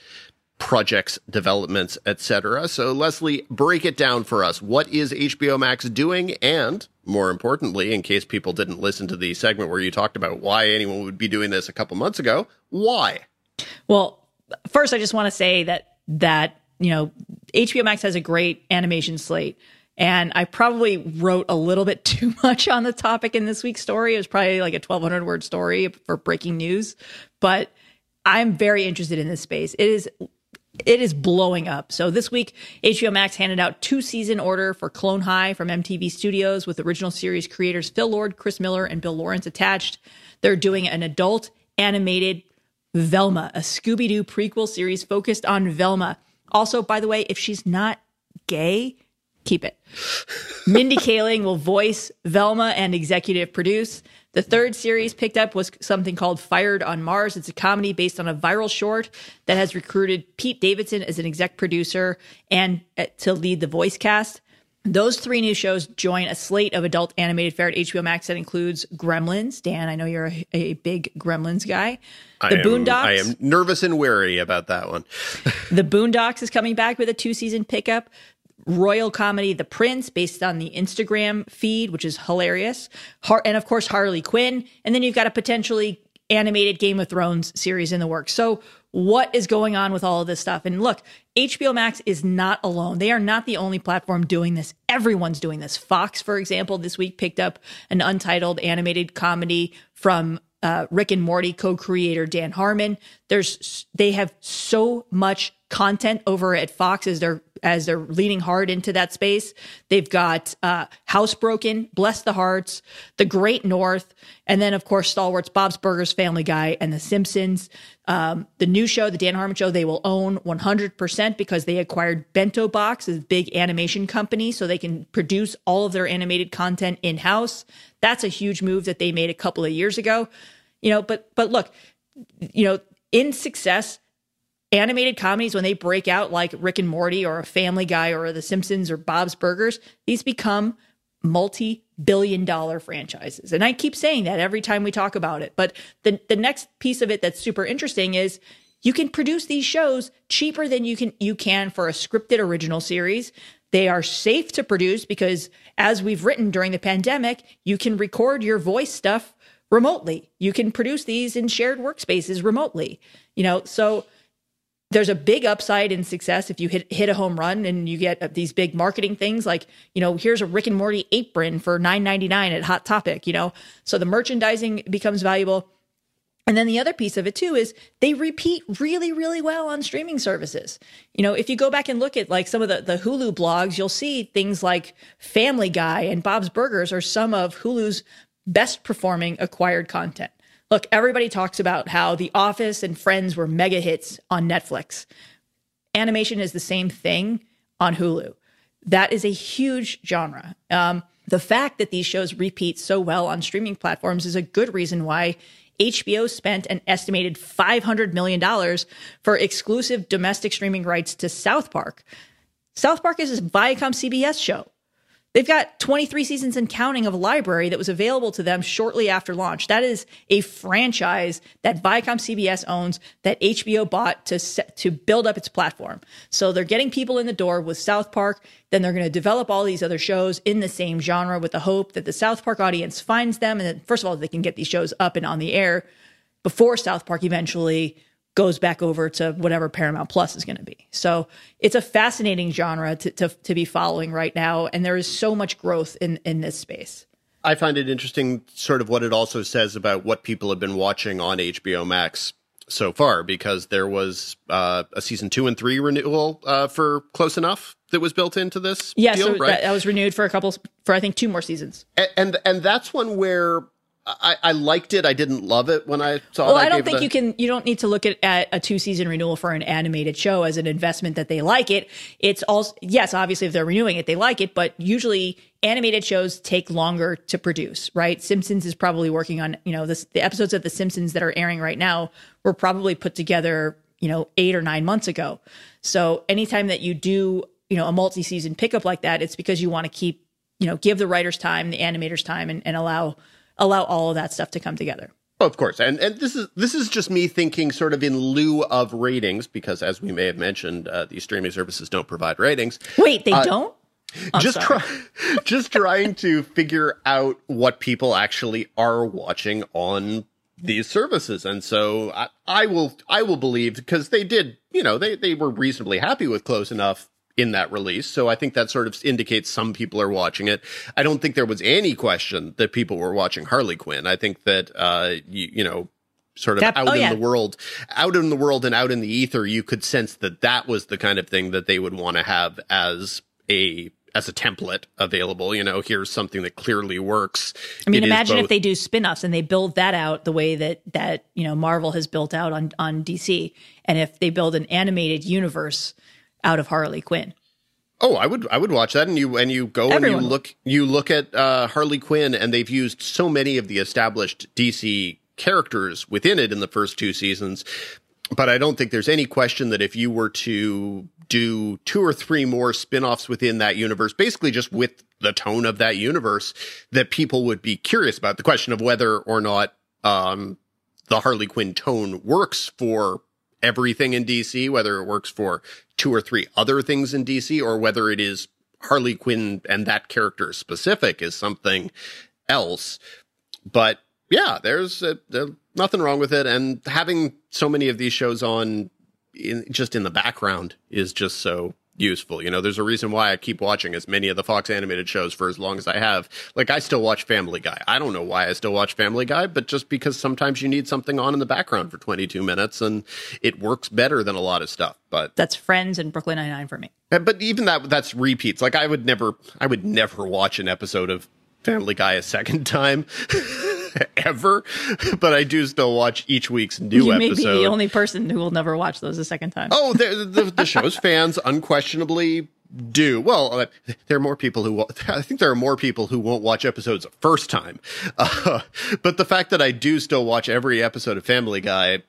projects, developments, etc. So Lesley, break it down for us. What is HBO Max doing? And more importantly, in case people didn't listen to the segment where you talked about why anyone would be doing this a couple months ago, why? Well, first I just want to say that that, you know, HBO Max has a great animation slate. And I probably wrote a little bit too much on the topic in this week's story. It was probably like a 1200 word story for breaking news, but I'm very interested in this space. It is it is blowing up. So this week, HBO Max handed out two season order for Clone High from MTV Studios with original series creators Phil Lord, Chris Miller, and Bill Lawrence attached. They're doing an adult animated Velma, a Scooby Doo prequel series focused on Velma. Also, by the way, if she's not gay, keep it. Mindy Kaling will voice Velma and executive produce. The third series picked up was something called Fired on Mars. It's a comedy based on a viral short that has recruited Pete Davidson as an exec producer and uh, to lead the voice cast. Those three new shows join a slate of adult animated fare at HBO Max that includes Gremlins. Dan, I know you're a, a big Gremlins guy. The I am, Boondocks. I am nervous and wary about that one. the Boondocks is coming back with a two season pickup royal comedy The Prince, based on the Instagram feed, which is hilarious. Har- and of course, Harley Quinn. And then you've got a potentially animated Game of Thrones series in the works. So, what is going on with all of this stuff? And look, HBO Max is not alone. They are not the only platform doing this. Everyone's doing this. Fox, for example, this week picked up an untitled animated comedy from uh, Rick and Morty co-creator Dan Harmon. There's they have so much content over at Fox as they're as they're leaning hard into that space. They've got uh, Housebroken, Bless the Hearts, The Great North, and then of course stalwarts Bob's Burgers, Family Guy, and The Simpsons. Um, the new show, the Dan Harmon Show, they will own 100% because they acquired Bento Box, a big animation company, so they can produce all of their animated content in house. That's a huge move that they made a couple of years ago. You know, but but look, you know, in success animated comedies when they break out like Rick and Morty or a Family Guy or The Simpsons or Bob's Burgers, these become multi-billion dollar franchises. And I keep saying that every time we talk about it. But the the next piece of it that's super interesting is you can produce these shows cheaper than you can you can for a scripted original series. They are safe to produce because as we've written during the pandemic, you can record your voice stuff remotely. You can produce these in shared workspaces remotely. You know, so there's a big upside in success if you hit hit a home run and you get uh, these big marketing things like you know here's a Rick and Morty apron for 9.99 at Hot Topic you know? So the merchandising becomes valuable. And then the other piece of it too is they repeat really really well on streaming services. You know if you go back and look at like some of the the Hulu blogs you'll see things like Family Guy and Bob's Burgers are some of Hulu's best performing acquired content Look, everybody talks about how The Office and Friends were mega hits on Netflix. Animation is the same thing on Hulu. that is a huge genre. Um, the fact that these shows repeat so well on streaming platforms is a good reason why HBO spent an estimated $500 million for exclusive domestic streaming rights to South Park. South Park is a Viacom CBS show. They've got 23 seasons and counting of a library that was available to them shortly after launch. That is a franchise that Viacom CBS owns that HBO bought to set, to build up its platform. So they're getting people in the door with South Park. Then they're going to develop all these other shows in the same genre with the hope that the South Park audience finds them. And then, first of all, they can get these shows up and on the air before South Park eventually goes back over to whatever Paramount Plus is going to be. So it's a fascinating genre to, to, to, be following right now. And there is so much growth in, in this space. I find it interesting, sort of what it also says about what people have been watching on HBO Max so far, because there was uh, a season two and three renewal uh, for Close Enough that was built into this. Yeah, deal, so right? that, that was renewed for a couple, for I think two more seasons. and, and and that's one where I, I liked it. I didn't love it when I saw Well, it. I don't gave think a- you can. You don't need to look at, at a two season renewal for an animated show as an investment that they like it. It's also yes, obviously if they're renewing it, they like it, but usually animated shows take longer to produce. Right? Simpsons is probably working on you know this, the episodes of The Simpsons that are airing right now were probably put together you know eight or nine months ago. So anytime that you do you know a multi season pickup like that, it's because you want to keep you know give the writers time, the animators time, and, and allow allow all of that stuff to come together. Of course, and and this is this is just me thinking sort of in lieu of ratings because as we may have mentioned, uh, these streaming services don't provide ratings. Wait, they don't? I'm just sorry. try, just trying to figure out what people actually are watching on these services, and so I, I will I will believe because they did you know they they were reasonably happy with Close Enough in that release, so I think that sort of indicates some people are watching it. I don't think there was any question that people were watching Harley Quinn. I think that uh you, you know sort of That- out oh, in yeah. the world out in the world and out in the ether you could sense that that was the kind of thing that they would want to have as a as a template available you know here's something that clearly works I mean, It imagine if they do spin-offs and they build that out the way that that you know Marvel has built out on on DC, and if they build an animated universe out of Harley Quinn. Oh, I would I would watch that and you and you go Everyone and you look you look at uh, Harley Quinn and they've used so many of the established DC characters within it in the first two seasons. But I don't think there's any question that if you were to do two or three more spin-offs within that universe, basically just with the tone of that universe, that people would be curious about the question of whether or not um, the Harley Quinn tone works for everything in DC, whether it works for two or three other things in DC, or whether it is Harley Quinn and that character specific is something else. But yeah, there's uh, there, nothing wrong with it. And having so many of these shows on in, just in the background is just so useful. You know, there's a reason why I keep watching as many of the Fox animated shows for as long as I have. Like I still watch Family Guy. I don't know why I still watch Family Guy, but just because sometimes you need something on in the background for 22 minutes and it works better than a lot of stuff. But That's Friends and Brooklyn Nine Nine for me. but even that that's repeats. Like I would never I would never watch an episode of Family Guy a second time ever, but I do still watch each week's new episode. you may be the only person who will never watch those a second time. Oh, the, the, the show's fans unquestionably do. Well, uh, there are more people who, will, I think there are more people who won't watch episodes a first time. Uh, but the fact that I do still watch every episode of Family Guy,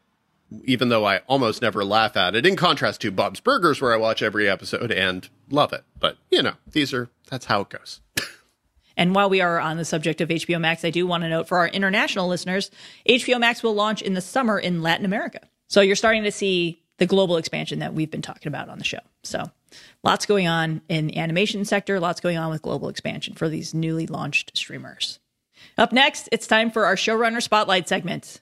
even though I almost never laugh at it, in contrast to Bob's Burgers, where I watch every episode and love it. But, you know, these are, that's how it goes. And while we are on the subject of HBO Max, I do want to note for our international listeners, HBO Max will launch in the summer in Latin America. So you're starting to see the global expansion that we've been talking about on the show. So lots going on in the animation sector, lots going on with global expansion for these newly launched streamers. Up next, it's time for our showrunner spotlight segment.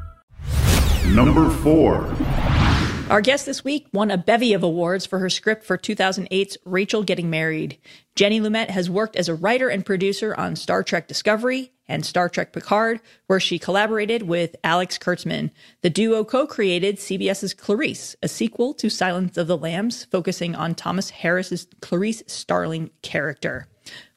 Number 4. Our guest this week won a bevy of awards for her script for 2008's Rachel Getting Married. Jenny Lumet has worked as a writer and producer on Star Trek Discovery and Star Trek Picard, where she collaborated with Alex Kurtzman. The duo co created CBS's Clarice, a sequel to Silence of the Lambs, focusing on Thomas Harris's Clarice Starling character.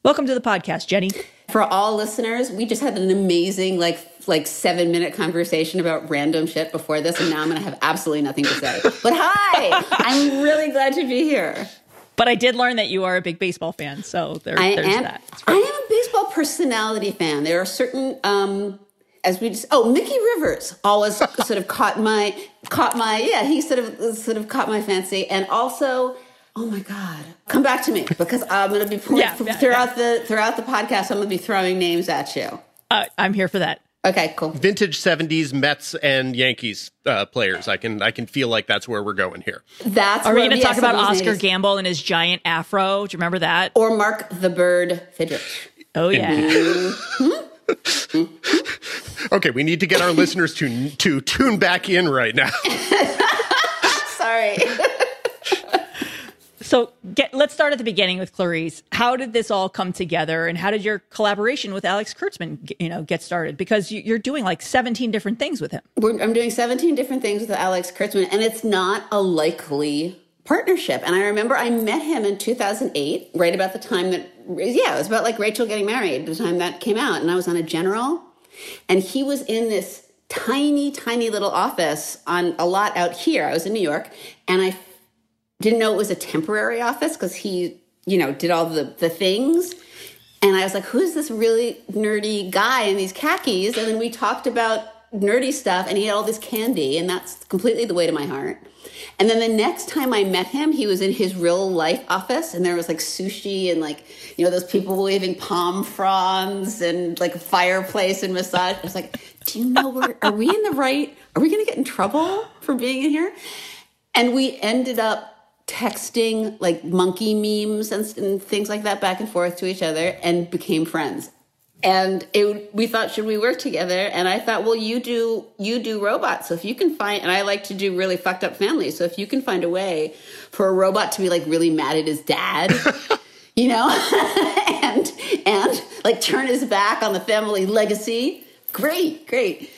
Welcome to the podcast, Jenny. For all listeners, we just had an amazing, like, like seven minute conversation about random shit before this, and now I'm to have absolutely nothing to say. But hi, I'm really glad to be here. But I did learn that you are a big baseball fan, so there, I there's am. that. I am a baseball personality fan. There are certain, um, as we just, oh, Mickey Rivers always sort of caught my, caught my, yeah, he sort of, sort of caught my fancy, and also. Oh my God! Come back to me because I'm going to be point, Yeah, yeah, throughout the throughout the podcast. I'm going to be throwing names at you. Uh, I'm here for that. Okay, cool. Vintage '70s Mets and Yankees uh, players. I can I can feel like that's where we're going here. That's Are we going to talk about Oscar 80s. Gamble and his giant afro? Do you remember that? or Mark the Bird Fidrych? Oh yeah. Okay, we need to get our listeners to to tune back in right now. Sorry. So get, let's start at the beginning with Clarice. How did this all come together, and how did your collaboration with Alex Kurtzman, you know, get started? Because you, you're doing like 17 different things with him. I'm doing 17 different things with Alex Kurtzman, and it's not a likely partnership. And I remember I met him in 2008, right about the time that, yeah, it was about like Rachel getting married, the time that came out. And I was on a general, and he was in this tiny, tiny little office on a lot out here. I was in New York, and I didn't know it was a temporary office because he, you know, did all the, the things. And I was like, who's this really nerdy guy in these khakis? And then we talked about nerdy stuff and he had all this candy, and that's completely the way to my heart. And then the next time I met him, he was in his real life office and there was like sushi and like, you know, those people waving palm fronds and like a fireplace and massage. I was like, do you know where, are we in the right, are we going to get in trouble for being in here? And we ended up texting like monkey memes and, and things like that back and forth to each other and became friends. And it, we thought, should we work together? And I thought, well, you do you do robots, so if you can find, and I like to do really fucked up families, so if you can find a way for a robot to be like really mad at his dad, you know, and and like turn his back on the family legacy, great, great.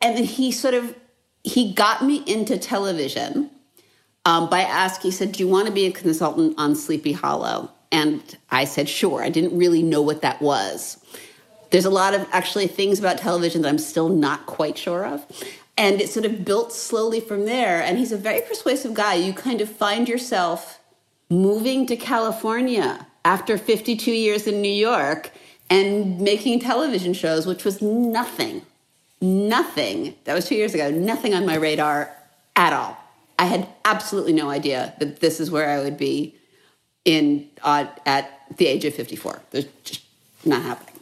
And then he sort of he got me into television um, by asking, he said, Do you want to be a consultant on Sleepy Hollow? And I said, Sure. I didn't really know what that was. There's a lot of actually things about television that I'm still not quite sure of. And it sort of built slowly from there. And he's a very persuasive guy. You kind of find yourself moving to California after 52 years in New York and making television shows, which was nothing, nothing. That was two years ago, nothing on my radar at all. I had absolutely no idea that this is where I would be in uh, at the age of 54. There's just not happening.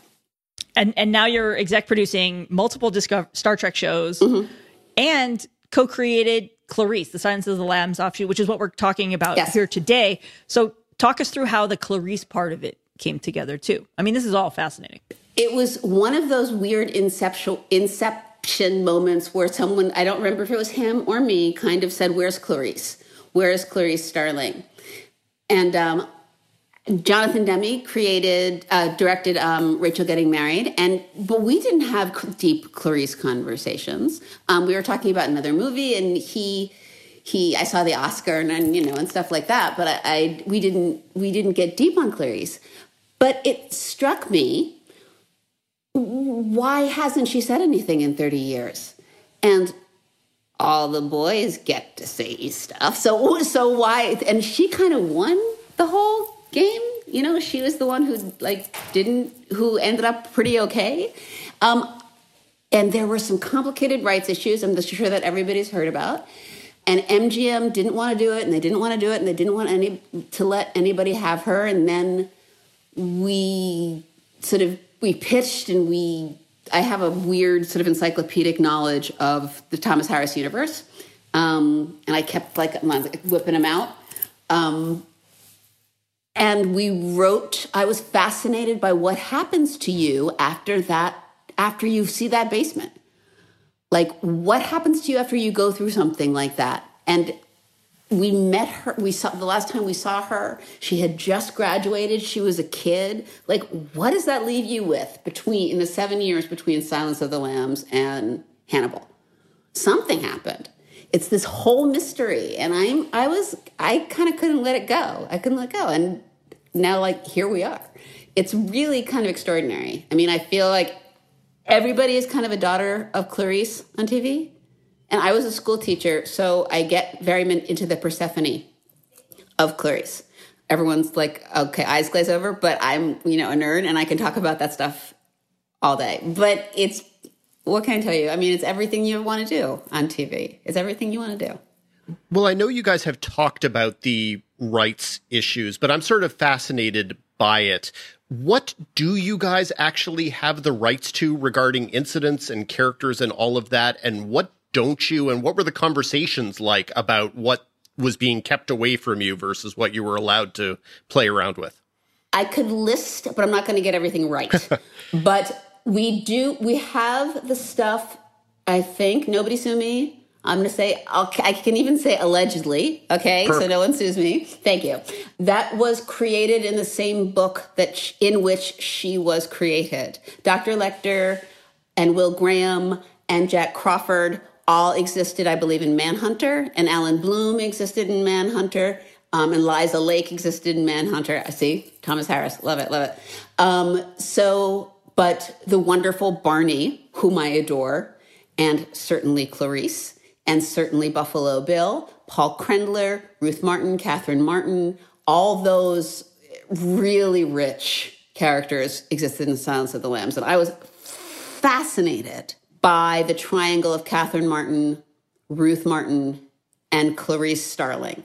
And and now you're exec producing multiple Discover- Star Trek shows Mm-hmm. and co-created Clarice, the Silence of the Lambs offshoot, which is what we're talking about Yes. here today. So talk us through how the Clarice part of it came together too. I mean, this is all fascinating. It was one of those weird inception inception moments where someone I don't remember if it was him or me kind of said, "Where's Clarice? Where's Clarice Starling?" And um, Jonathan Demme created, uh, directed um, Rachel Getting Married, and but we didn't have deep Clarice conversations. Um, we were talking about another movie, and he he I saw the Oscar and, and you know and stuff like that, but I, I we didn't we didn't get deep on Clarice. But it struck me why hasn't she said anything in 30 years? And all the boys get to say stuff. So so why and she kind of won the whole game. You know, she was the one who like didn't who ended up pretty okay. Um and there were some complicated rights issues I'm sure that everybody's heard about. And MGM didn't want to do it and they didn't want to do it and they didn't want any to let anybody have her and then we sort of we pitched and we I have a weird sort of encyclopedic knowledge of the Thomas Harris universe, um, and I kept like whipping them out. Um, and we wrote. I was fascinated by what happens to you after that. After you see that basement, like what happens to you after you go through something like that, And we met her we saw the last time we saw her she had just graduated she was a kid. Like what does that leave you with between in the seven years between silence of the lambs and hannibal? Something happened. It's this whole mystery and i'm i was i kind of couldn't let it go. I couldn't let go and now like here we are. It's really kind of extraordinary. I mean i feel like everybody is kind of a daughter of clarice on tv and I was a school teacher, so I get very into the Persephone of Clarice. Everyone's like, okay, eyes glaze over, but I'm, you know, a nerd and I can talk about that stuff all day. But it's, what can I tell you? I mean, it's everything you want to do on TV. It's everything you want to do. Well, I know you guys have talked about the rights issues, but I'm sort of fascinated by it. What do you guys actually have the rights to regarding incidents and characters and all of that? And what don't you? And what were the conversations like about what was being kept away from you versus what you were allowed to play around with? I could list, but I'm not going to get everything right. but we do, we have the stuff, I think, nobody sue me. I'm going to say, I'll, i can even say allegedly, okay? Perfect. So no one sues me. Thank you. That was created in the same book that sh- in which she was created. Dr. Lecter and Will Graham and Jack Crawford all existed, I believe, in Manhunter, and Alan Bloom existed in Manhunter, um, and Liza Lake existed in Manhunter. I see Thomas Harris, love it, love it. Um, so, but the wonderful Barney, whom I adore, and certainly Clarice, and certainly Buffalo Bill, Paul Krendler, Ruth Martin, Catherine Martin, all those really rich characters existed in Silence of the Lambs, and I was fascinated by the triangle of Catherine Martin, Ruth Martin, and Clarice Starling.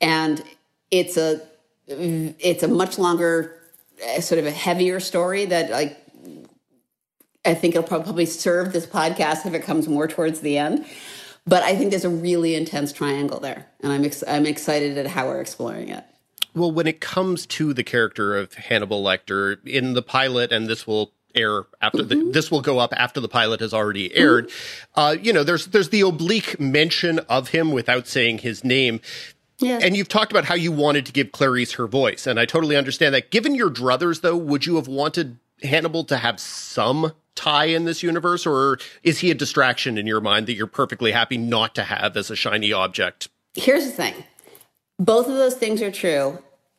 And it's a it's a much longer, eh, sort of a heavier story that like I think it'll probably serve this podcast if it comes more towards the end. But I think there's a really intense triangle there, and I'm ex- I'm excited at how we're exploring it. Well, when it comes to the character of Hannibal Lecter in the pilot, and this will air after the, mm-hmm. this will go up after the pilot has already aired. Mm-hmm. Uh, you know, there's there's the oblique mention of him without saying his name. Yeah. And you've talked about how you wanted to give Clarice her voice, and I totally understand that. Given your druthers, though, would you have wanted Hannibal to have some tie in this universe, or is he a distraction in your mind that you're perfectly happy not to have as a shiny object? Here's the thing both of those things are true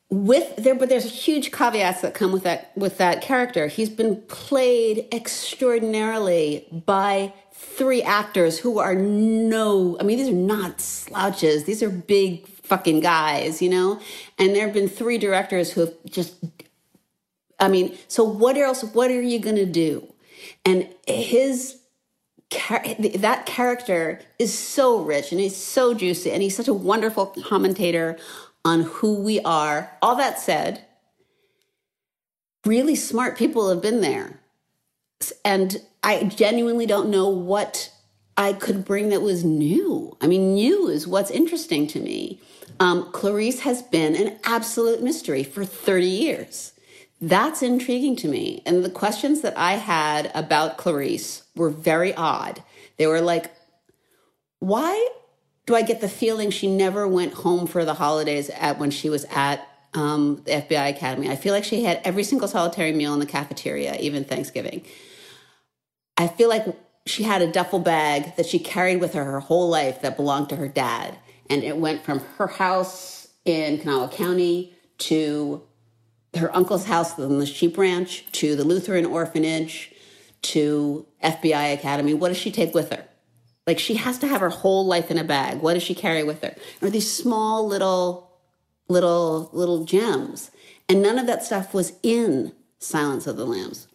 with there but there's huge caveats that come with that with that character. He's been played extraordinarily by three actors who are no i mean these are not slouches. These are big fucking guys you know? And there have been three directors who have just i mean so what else what are you going to do? And his that character is so rich and he's so juicy and he's such a wonderful commentator on who we are. All that said, really smart people have been there. And I genuinely don't know what I could bring that was new. I mean, new is what's interesting to me. Um, Clarice has been an absolute mystery for 30 years. That's intriguing to me. And the questions that I had about Clarice were very odd. They were like, why do I get the feeling she never went home for the holidays at when she was at um, the FBI Academy? I feel like she had every single solitary meal in the cafeteria, even Thanksgiving. I feel like she had a duffel bag that she carried with her her whole life that belonged to her dad. And it went from her house in Kanawha County to her uncle's house on the sheep ranch to the Lutheran orphanage to FBI Academy. What does she take with her? Like she has to have her whole life in a bag. What does she carry with her? Or these small little, little, little gems. And none of that stuff was in Silence of the Lambs.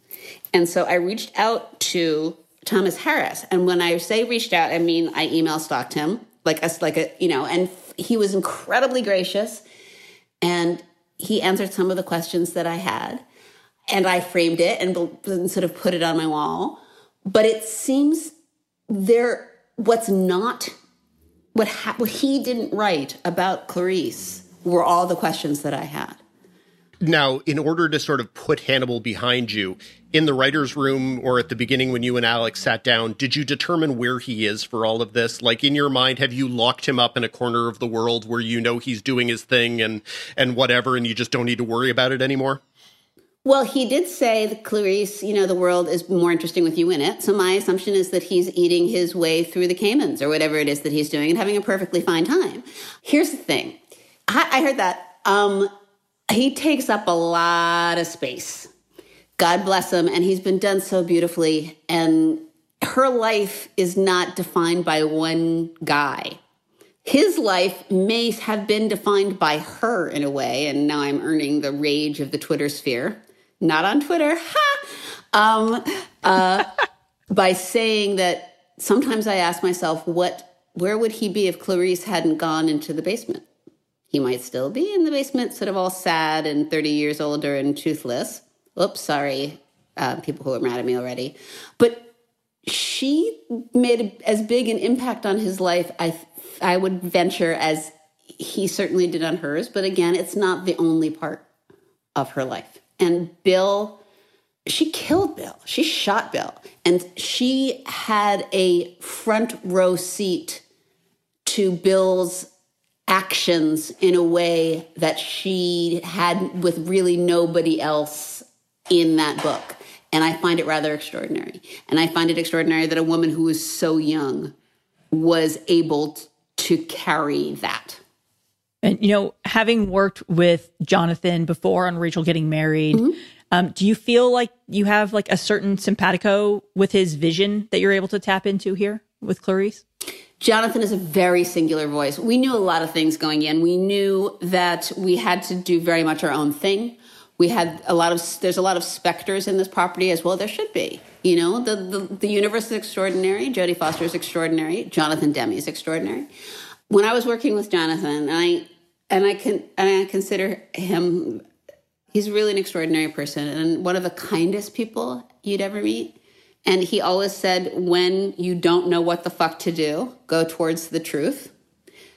And so I reached out to Thomas Harris. And when I say reached out, I mean I email stalked him, like us, like a, you know, and he was incredibly gracious. And he answered some of the questions that I had. And I framed it and, and sort of put it on my wall. But it seems there what's not what ha- what he didn't write about Clarice were all the questions that I had. Now, in order to sort of put Hannibal behind you, in the writer's room or at the beginning when you and Alex sat down, did you determine where he is for all of this? Like in your mind, have you locked him up in a corner of the world where you know he's doing his thing and and whatever and you just don't need to worry about it anymore? Well, he did say that Clarice, you know, the world is more interesting with you in it. So my assumption is that he's eating his way through the Caymans or whatever it is that he's doing and having a perfectly fine time. Here's the thing. I, I heard that. Um, he takes up a lot of space. God bless him. And he's been done so beautifully. And her life is not defined by one guy. His life may have been defined by her in a way. And now I'm earning the rage of the Twitter sphere. Not on Twitter. Ha! Um, uh, by saying that sometimes I ask myself, what, where would he be if Clarice hadn't gone into the basement? He might still be in the basement, sort of all sad and 30 years older and toothless. Oops, sorry, uh, people who are mad at me already. But she made as big an impact on his life, I, I would venture, as he certainly did on hers. But again, it's not the only part of her life. And Bill, she killed Bill. She shot Bill. And she had a front row seat to Bill's actions in a way that she had with really nobody else in that book. And I find it rather extraordinary. And I find it extraordinary that a woman who was so young was able to carry that. And you know, having worked with Jonathan before on Rachel getting married, mm-hmm. um, do you feel like you have like a certain simpatico with his vision that you're able to tap into here with Clarice? Jonathan is a very singular voice. We knew a lot of things going in. We knew that we had to do very much our own thing. We had a lot of there's a lot of specters in this property as well. There should be. You know, the the, the universe is extraordinary. Jodie Foster is extraordinary. Jonathan Demme is extraordinary. When I was working with Jonathan, and I and I can and I consider him he's really an extraordinary person and one of the kindest people you'd ever meet. And he always said, when you don't know what the fuck to do, go towards the truth.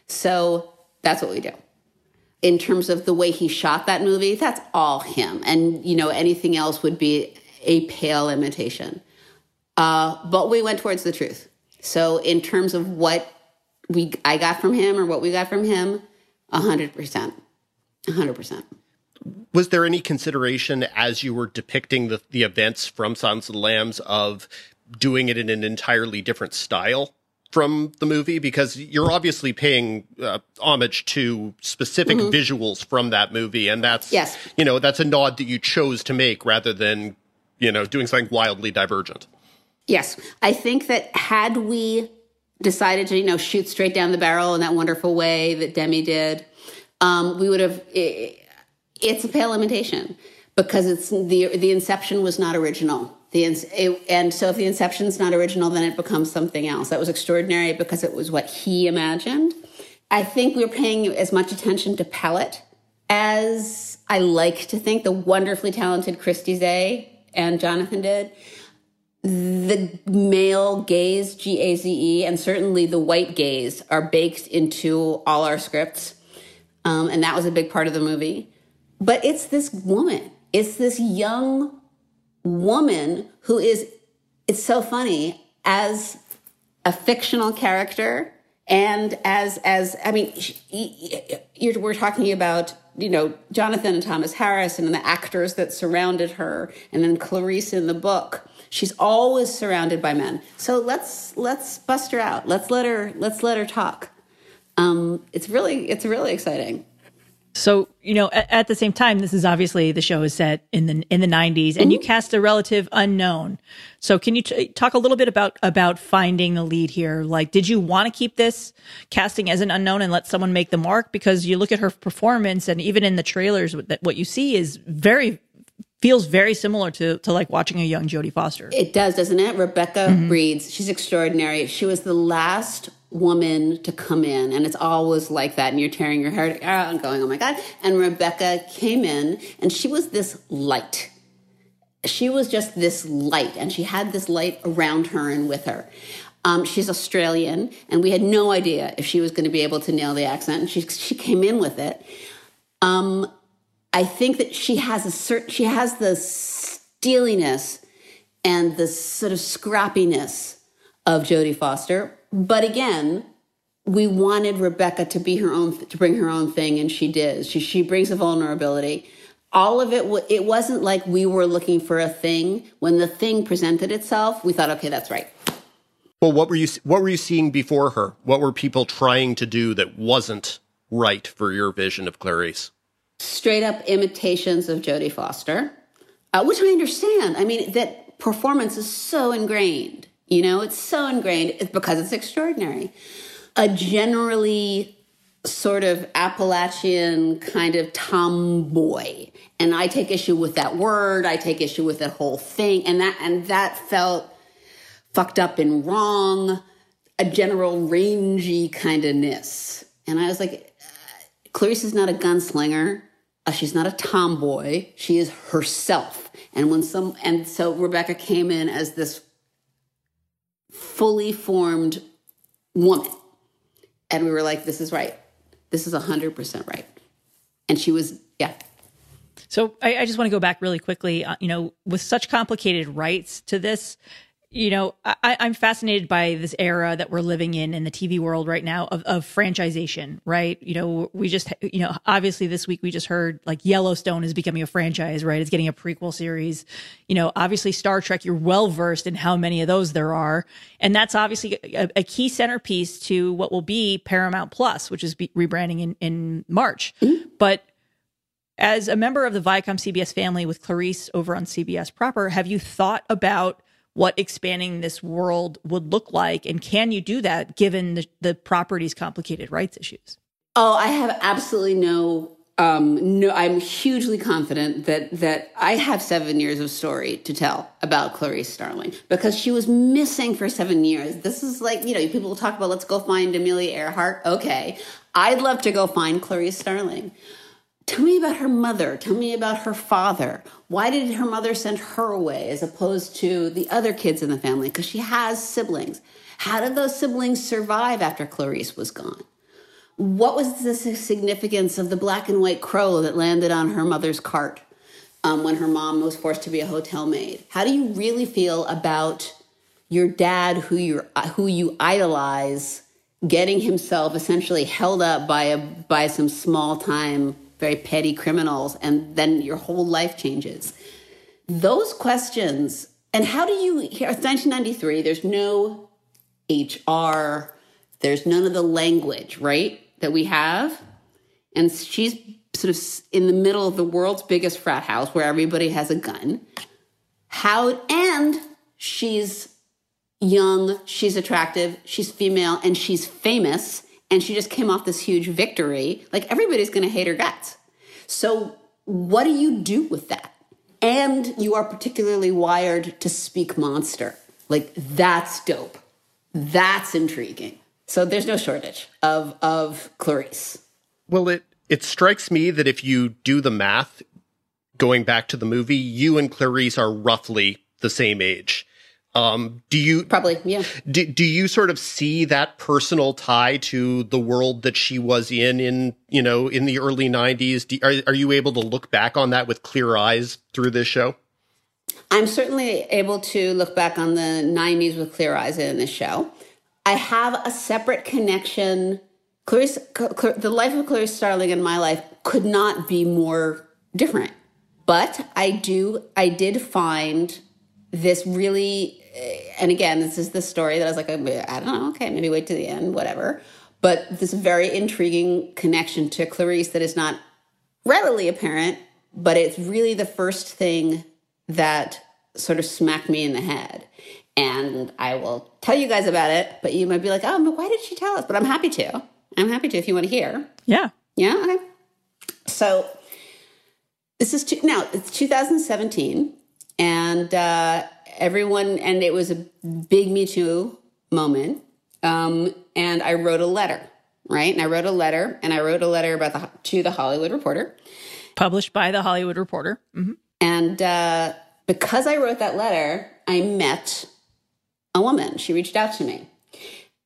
So that's what we do. In terms of the way he shot that movie, that's all him. And, you know, anything else would be a pale imitation. Uh, but we went towards the truth. So in terms of what we I got from him or what we got from him, 100%. 100% was there any consideration as you were depicting the, the events from Silence of the Lambs of doing it in an entirely different style from the movie? Because you're obviously paying uh, homage to specific mm-hmm. visuals from that movie, and that's yes. you know that's a nod that you chose to make rather than you know doing something wildly divergent. Yes, I think that had we decided to you know shoot straight down the barrel in that wonderful way that Demme did, um, we would have. It, it's a pale imitation because it's the the inception was not original. The it, and so if the inception's not original, then it becomes something else. That was extraordinary because it was what he imagined. I think we are paying as much attention to palette as I like to think the wonderfully talented Christy Zay and Jonathan did. The male gaze, G A Z E, and certainly the white gaze are baked into all our scripts. Um, and that was a big part of the movie. But it's this woman, it's this young woman who is, it's so funny, as a fictional character and as as i mean we're talking about you know jonathan and thomas harris and the actors that surrounded her and then clarice in the book she's always surrounded by men so let's let's bust her out let's let her let's let her talk um, it's really it's really exciting so, you know, at, at, the same time, this is obviously the show is set in the in the 90s and mm-hmm. you cast a relative unknown. So, can you t- talk a little bit about about finding the lead here? Like, did you want to keep this casting as an unknown and let someone make the mark because you look at her performance and even in the trailers that what you see is very feels very similar to to like watching a young Jodie Foster. It does, doesn't it? Rebecca mm-hmm. Reeds, she's extraordinary. She was the last woman to come in and it's always like that and you're tearing your hair out and going oh my god and rebecca came in and she was this light she was just this light and she had this light around her and with her um, she's australian and we had no idea if she was going to be able to nail the accent and she, she came in with it um, I think that she has a certain, she has the steeliness and the sort of scrappiness of Jodie Foster. But again, we wanted Rebecca to be her own, to bring her own thing, and she did. She, she brings a vulnerability. All of it, it wasn't like we were looking for a thing. When the thing presented itself, we thought, okay, that's right. Well, what were you what were you seeing before her? What were people trying to do that wasn't right for your vision of Clarice? Straight up imitations of Jodie Foster, uh, which I understand. I mean, that performance is so ingrained. You know, it's so ingrained because it's extraordinary. A generally sort of Appalachian kind of tomboy, and I take issue with that word. I take issue with that whole thing, and that and that felt fucked up and wrong, a general rangy kind of ness. And I was like, Clarice is not a gunslinger. Uh, she's not a tomboy. She is herself. And when some, and so Rebecca came in as this fully formed woman. And we were like, this is right. This is 100% right. And she was, yeah. So I, I just want to go back really quickly. Uh, you know, with such complicated rights to this, you know, I, am fascinated by this era that we're living in in the TV world right now of, of franchisation, right? You know, we just, you know, obviously this week we just heard like Yellowstone is becoming a franchise, right? It's getting a prequel series. You know, obviously Star Trek, you're well versed in how many of those there are. And that's obviously a, a key centerpiece to what will be Paramount Plus, which is rebranding in, in March. Mm-hmm. But as a member of the Viacom CBS family with Clarice over on CBS proper, have you thought about what expanding this world would look like and can you do that given the, the property's complicated rights issues oh i have absolutely no um, no, I'm hugely confident that that I have seven years of story to tell about Clarice Starling because she was missing for seven years. This is like you know people talk about let's go find Amelia Earhart. Okay, I'd love to go find Clarice Starling. Tell me about her mother. Tell me about her father. Why did her mother send her away as opposed to the other kids in the family? Because she has siblings. How did those siblings survive after Clarice was gone? What was the significance of the black and white crow that landed on her mother's cart um, when her mom was forced to be a hotel maid? How do you really feel about your dad, who you who you idolize, getting himself essentially held up by a by some small time very petty criminals, and then your whole life changes. Those questions, and how do you, it's 1993, there's no HR, there's none of the language, right, that we have. And she's sort of in the middle of the world's biggest frat house where everybody has a gun. How, and she's young, she's attractive, she's female, and she's famous and she just came off this huge victory, like everybody's going to hate her guts. So, what do you do with that? And you are particularly wired to speak monster. Like, that's dope. That's intriguing. So, there's no shortage of, of Clarice. Well, it, it strikes me that if you do the math, going back to the movie, you and Clarice are roughly the same age. Um, do you probably yeah? Do, do you sort of see that personal tie to the world that she was in in you know in the early '90s? Do, are are you able to look back on that with clear eyes through this show? I'm certainly able to look back on the '90s with clear eyes in this show. I have a separate connection. Clarice, the life of Clarice Starling in my life could not be more different. But I do, I did find this really eh, and again, this is the story that I was like, oh, I don't know, okay, maybe wait to the end, whatever. But this very intriguing connection to Clarice that is not readily apparent, but it's really the first thing that sort of smacked me in the head. And I will tell you guys about it, but you might be like, oh, but why did she tell us? But I'm happy to. I'm happy to if you want to hear. Yeah. Yeah. Okay. So this is two, now it's 2017, and uh, everyone, and it was a big Me Too moment. Um, and I wrote a letter, right? And I wrote a letter, and I wrote a letter about the to the Hollywood Reporter, published by the Hollywood Reporter. Mm-hmm. And uh, because I wrote that letter, I met a woman. She reached out to me,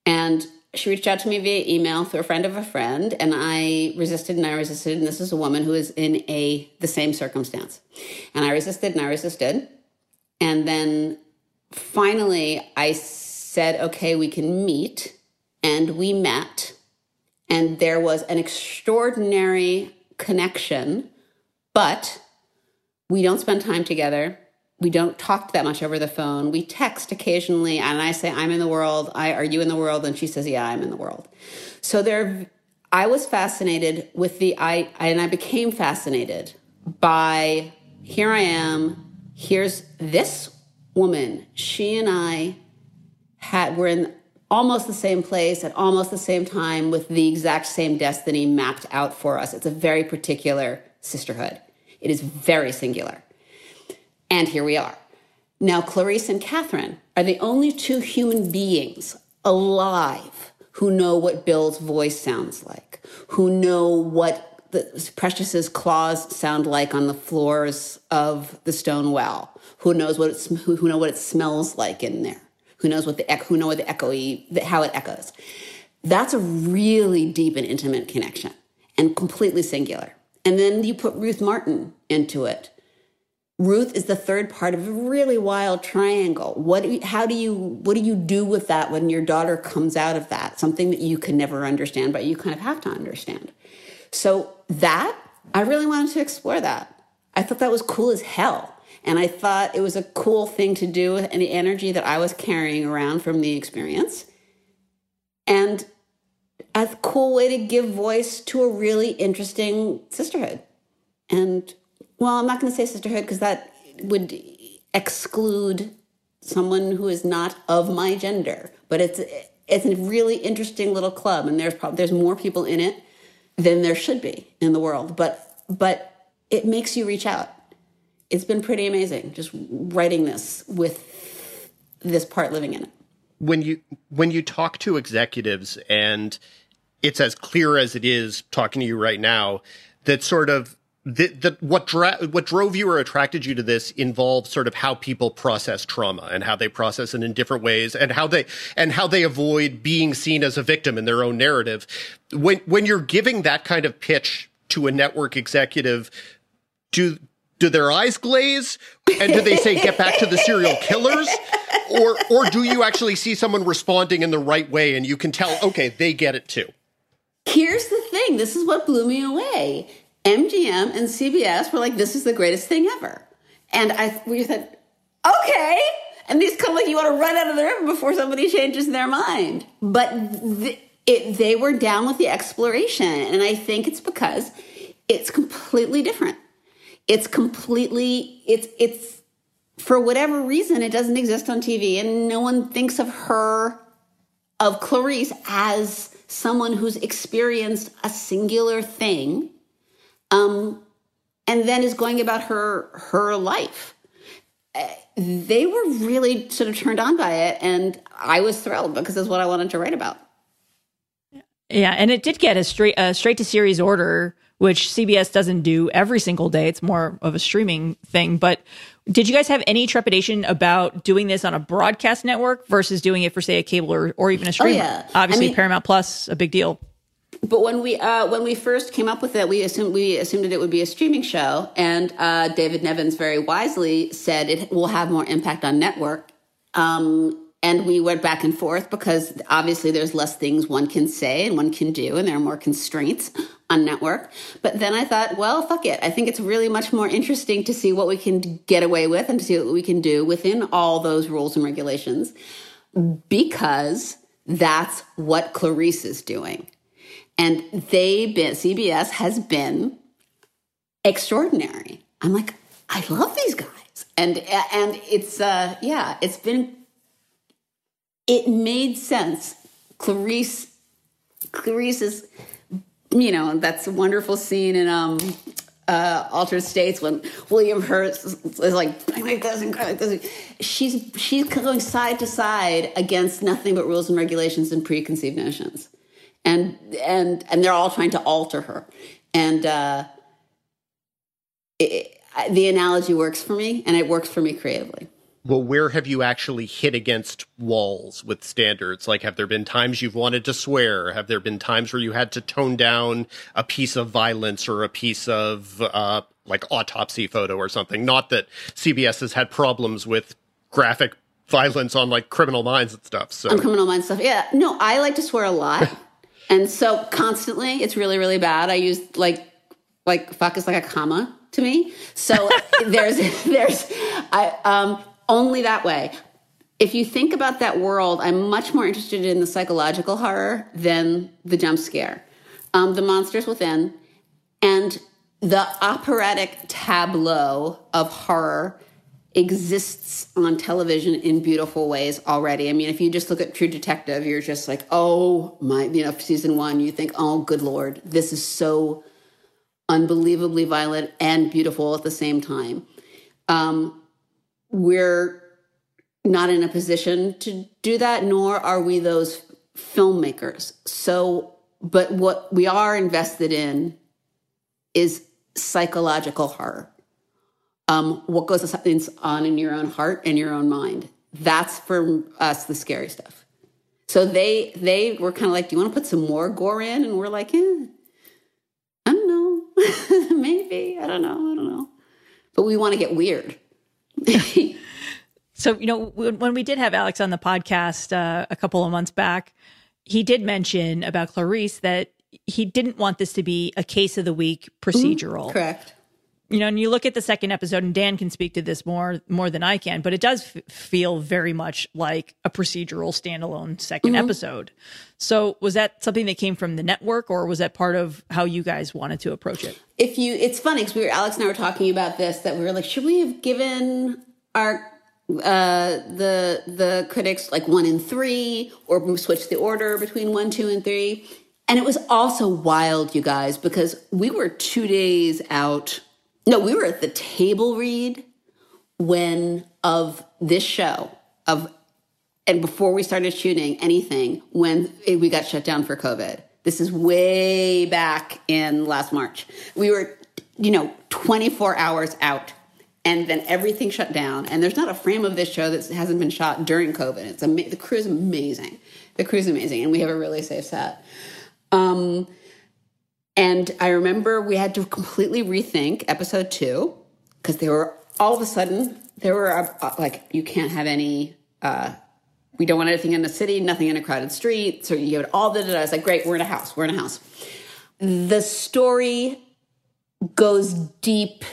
and she reached out to me via email through a friend of a friend, and I resisted and I resisted. And this is a woman who is in a the same circumstance, and I resisted and I resisted, and then finally I said, "Okay, we can meet," and we met, and there was an extraordinary connection, but we don't spend time together we don't talk that much over the phone. We text occasionally, and I say, I'm in the world. I, are you in the world? And she says, Yeah, I'm in the world. So there, I was fascinated with the, I, and I became fascinated by here I am. Here's this woman. She and I had, were in almost the same place at almost the same time with the exact same destiny mapped out for us. It's a very particular sisterhood. It is very singular. And here we are. Now, Clarice and Catherine are the only two human beings alive who know what Bill's voice sounds like, who know what the Precious's claws sound like on the floors of the stone well, who knows what it's, who, know what it smells like in there, who knows what the who know what the echoey how it echoes. That's a really deep and intimate connection and completely singular. And then you put Ruth Martin into it Ruth is the third part of a really wild triangle. What do you, how do you what do you do with that when your daughter comes out of that? Something that you can never understand, but you kind of have to understand. So that I really wanted to explore that. I thought that was cool as hell. And I thought it was a cool thing to do with any energy that I was carrying around from the experience. And a cool way to give voice to a really interesting sisterhood. And well, I'm not going to say sisterhood because that would exclude someone who is not of my gender. But it's it's a really interesting little club, and there's probably there's more people in it than there should be in the world. But but it makes you reach out. It's been pretty amazing just writing this with this part living in it. When you when you talk to executives and it's as clear as it is talking to you right now that sort of the, what dra- what drove you or attracted you to this involves sort of how people process trauma and how they process it in different ways and how they and how they avoid being seen as a victim in their own narrative. When when you're giving that kind of pitch to a network executive, do do their eyes glaze and do they say get back to the serial killers? Or or do you actually see someone responding in the right way and you can tell okay, they get it too? Here's the thing, this is what blew me away MGM and CBS were like, this is the greatest thing ever. And I, we said, okay. And these come like you want to run out of the river before somebody changes their mind. But th- it, they were down with the exploration. And I think it's because it's completely different. It's completely, it's, it's, for whatever reason, it doesn't exist on TV. And no one thinks of her, of Clarice, as someone who's experienced a singular thing um, and then is going about her her life. Uh, they were really sort of turned on by it, and I was thrilled because it's what I wanted to write about. Yeah, and it did get a straight a straight to series order, which CBS doesn't do every single day. It's more of a streaming thing. But did you guys have any trepidation about doing this on a broadcast network versus doing it for, say, a cable or, or even a streamer? Oh, yeah. Obviously, I mean, Paramount Plus, a big deal but when we uh, when we first came up with it, we assumed we assumed that it would be a streaming show, and uh, David Nevins very wisely said it will have more impact on network. Um, and we went back and forth because obviously there's less things one can say and one can do, and there are more constraints on network. But then I thought, well, fuck it. I think it's really much more interesting to see what we can get away with and to see what we can do within all those rules and regulations because that's what Clarice is doing. And they been CBS has been extraordinary. I'm like, I love these guys. And and it's uh yeah, it's been it made sense. Clarice Clarice is you know, that's a wonderful scene in um uh, Altered States when William Hurt is like, like this and like this. She's she's going side to side against nothing but rules and regulations and preconceived notions and and and they're all trying to alter her and uh, it, the analogy works for me and it works for me creatively well, where have you actually hit against walls with standards? Like, have there been times you've wanted to swear? Have there been times where you had to tone down a piece of violence or a piece of, uh, like autopsy photo or something? Not that CBS has had problems with graphic violence on like criminal minds and stuff. So on criminal minds stuff. Yeah, no, I like to swear a lot, and so constantly, it's really, really bad. I use like, like fuck is like a comma to me. So there's, there's, I um only that way. If you think about that world, I'm much more interested in the psychological horror than the jump scare. Um, the monsters within and the operatic tableau of horror exists on television in beautiful ways already. I mean, if you just look at True Detective, you're just like, oh my, you know, season one, you think, oh, good Lord, this is so unbelievably violent and beautiful at the same time. Um, we're not in a position to do that, nor are we those filmmakers. So, but what we are invested in is psychological horror. Um, what goes on in your own heart and your own mind. That's for us the scary stuff. So they they were kind of like, "Do you want to put some more gore in?" And we're like, eh, "I don't know, maybe I don't know, I don't know." But we want to get weird. so, you know, when we did have Alex on the podcast uh, a couple of months back, he did mention about Clarice that he didn't want this to be a case of the week procedural. Mm, correct. You know, and you look at the second episode, and Dan can speak to this more more than I can, but it does f- feel very much like a procedural standalone 2nd mm-hmm. episode. So, was that something that came from the network, or was that part of how you guys wanted to approach it? If you, it's funny because we were Alex and I were talking about this that we were like, should we have given our uh, the the critics like one and three, or switch the order between one, two, and three? And it was also wild, you guys, because we were two days out no, we were at the table read when of this show of and before we started shooting anything when we got shut down for COVID. This is way back in last March. We were, you know, 24 hours out and then everything shut down. And there's not a frame of this show that hasn't been shot during COVID. It's ama- the crew is amazing. The crew is amazing, and we have a really safe set. Um, and I remember we had to completely rethink episode two because they were all of a sudden there were uh, uh, like you can't have any. Uh, we don't want anything in the city, nothing in a crowded street. So you had all the. I was like, great, we're in a house. We're in a house. The story goes deep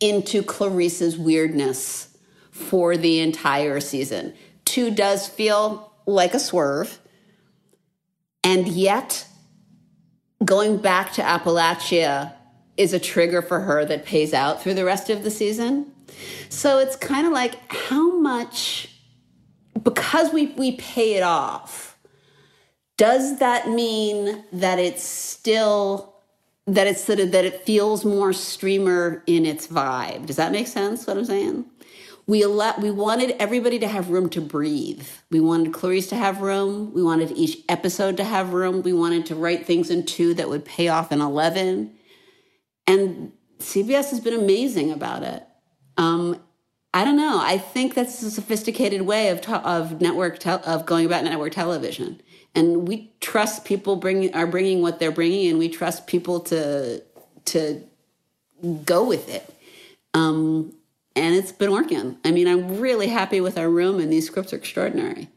into Clarice's weirdness for the entire season. Two does feel like a swerve, and yet going back to Appalachia is a trigger for her that pays out through the rest of the season. So it's kind of like how much because we we pay it off. Does that mean that it's still that it's sort of that it feels more streamer in its vibe? Does that make sense what I'm saying? We let, we wanted everybody to have room to breathe. We wanted Clarice to have room. We wanted each episode to have room. We wanted to write things in two that would pay off in 11. And CBS has been amazing about it. Um, I don't know. I think that's a sophisticated way of, of network te- of going about network television. And we trust people bring are bringing what they're bringing, and we trust people to to go with it. Um, and it's been working. I mean, I'm really happy with our room, and these scripts are extraordinary.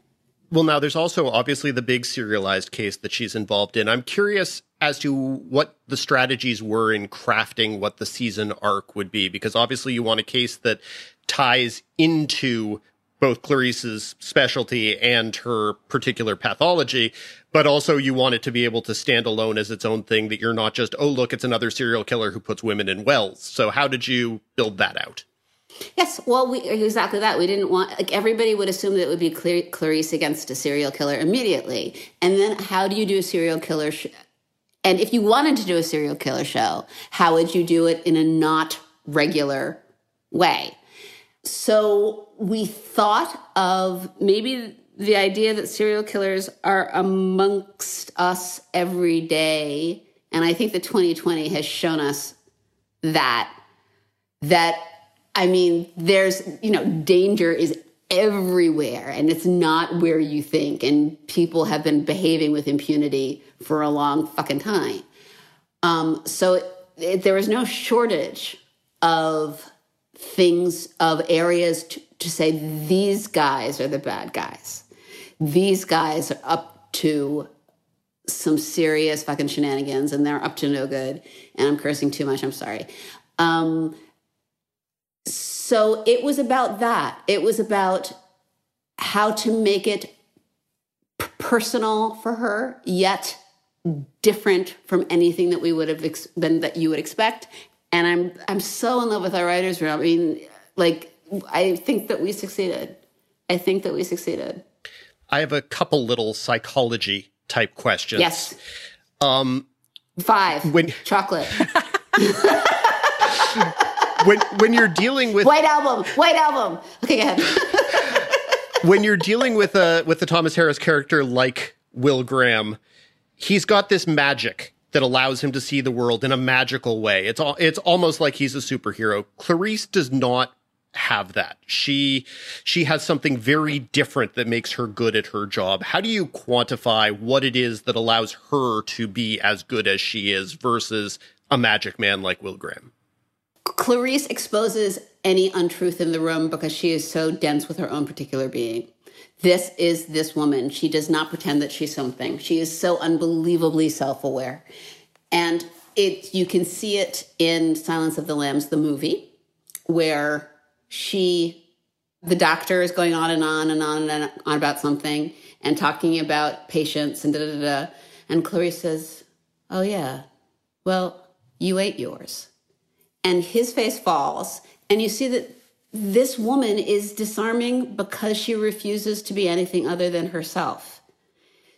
Well, now there's also obviously the big serialized case that she's involved in. I'm curious as to what the strategies were in crafting what the season arc would be, because obviously you want a case that ties into both Clarice's specialty and her particular pathology, but also you want it to be able to stand alone as its own thing that you're not just, oh, look, it's another serial killer who puts women in wells. So how did you build that out? Yes, well, we exactly that. We didn't want like everybody would assume that it would be Clarice against a serial killer immediately, and then how do you do a serial killer? Sh- and if you wanted to do a serial killer show, how would you do it in a not regular way? So we thought of maybe the idea that serial killers are amongst us every day, and I think that 2020 has shown us that that I mean, there's, you know, danger is everywhere and it's not where you think. And people have been behaving with impunity for a long fucking time. Um, so it, it, there is no shortage of things, of areas to, to say these guys are the bad guys. These guys are up to some serious fucking shenanigans and they're up to no good. And I'm cursing too much. I'm sorry. Um, so it was about that. It was about how to make it personal for her, yet different from anything that we would have ex- been that you would expect. And I'm I'm so in love with our writers room. I mean, like I think that we succeeded. I think that we succeeded. I have a couple little psychology type questions. Yes. Um, Five. When- chocolate. when when you're dealing with White album. White album. Okay, go ahead. when you're dealing with a with a Thomas Harris character like Will Graham, he's got this magic that allows him to see the world in a magical way. It's all it's almost like he's a superhero. Clarice does not have that. She she has something very different that makes her good at her job. How do you quantify what it is that allows her to be as good as she is versus a magic man like Will Graham? Clarice exposes any untruth in the room because she is so dense with her own particular being. This is this woman. She does not pretend that she's something. She is so unbelievably self-aware. And it you can see it in Silence of the Lambs the movie where she the doctor is going on and on and on and on about something and talking about patients and da da da. da. And Clarice says, "Oh yeah. Well, you ate yours." And his face falls and you see that this woman is disarming because she refuses to be anything other than herself.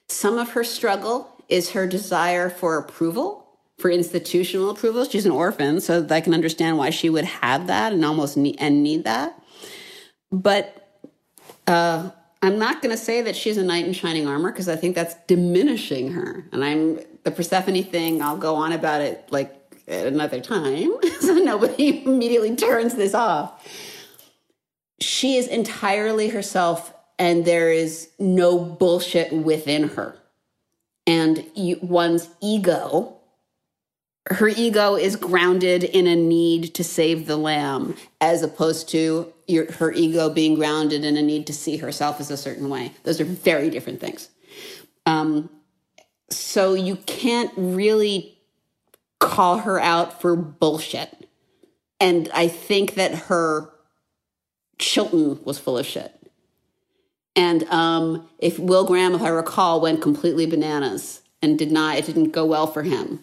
Some of her struggle is her desire for approval for institutional approval. She's an orphan so i can understand why she would have that and almost need and need that. But uh, i'm not going to say that she's a knight in shining armor because i think that's diminishing her and i'm the persephone thing i'll go on about it like at another time. So nobody immediately turns this off. She is entirely herself and there is no bullshit within her. And one's ego her ego is grounded in a need to save the lamb as opposed to your, her ego being grounded in a need to see herself as a certain way. Those are very different things. Um, so you can't really call her out for bullshit. And I think that her Chilton was full of shit. And um, if Will Graham, if I recall, went completely bananas and did not, it didn't go well for him,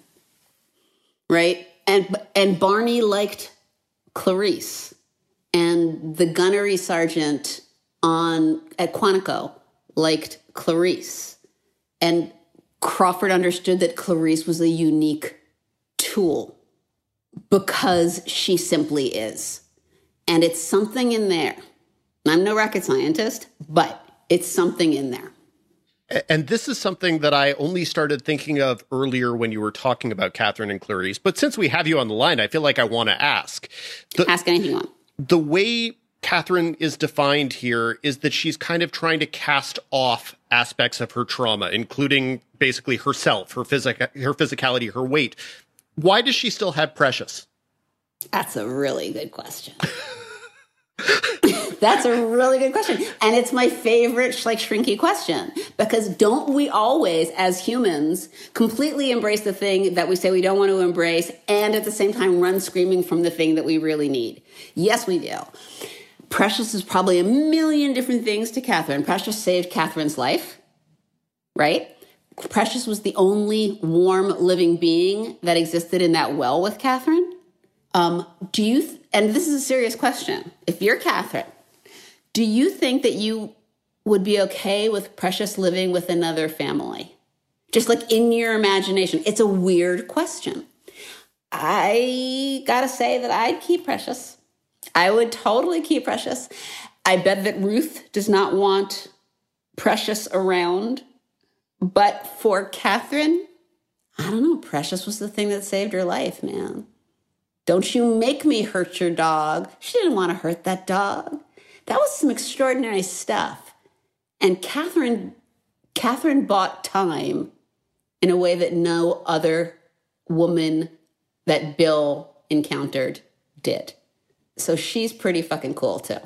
right? And and Barney liked Clarice, and the gunnery sergeant on at Quantico liked Clarice, and Crawford understood that Clarice was a unique tool because she simply is. And it's something in there. I'm no rocket scientist, but it's something in there. And this is something that I only started thinking of earlier when you were talking about Catherine and Clarice. But since we have you on the line, I feel like I want to ask. The, Ask anything you want. the way Catherine is defined here is that she's kind of trying to cast off aspects of her trauma, including basically herself, her physic, her physicality, her weight. Why does she still have Precious? That's a really good question. That's a really good question. And it's my favorite like shrinky question because don't we always as humans completely embrace the thing that we say we don't want to embrace and at the same time run screaming from the thing that we really need? Yes, we do. Precious is probably a million different things to Catherine. Precious saved Catherine's life, right? Precious was the only warm living being that existed in that well with Catherine. Um, do you, th- and this is a serious question. If you're Catherine, do you think that you would be okay with Precious living with another family? Just like in your imagination. It's a weird question. I gotta say that I'd keep Precious. I would totally keep Precious. I bet that Ruth does not want Precious around. But for Catherine, I don't know. Precious was the thing that saved her life, man. Don't you make me hurt your dog. She didn't want to hurt that dog. That was some extraordinary stuff. And Catherine, Catherine bought time in a way that no other woman that Bill encountered did. So she's pretty fucking cool too.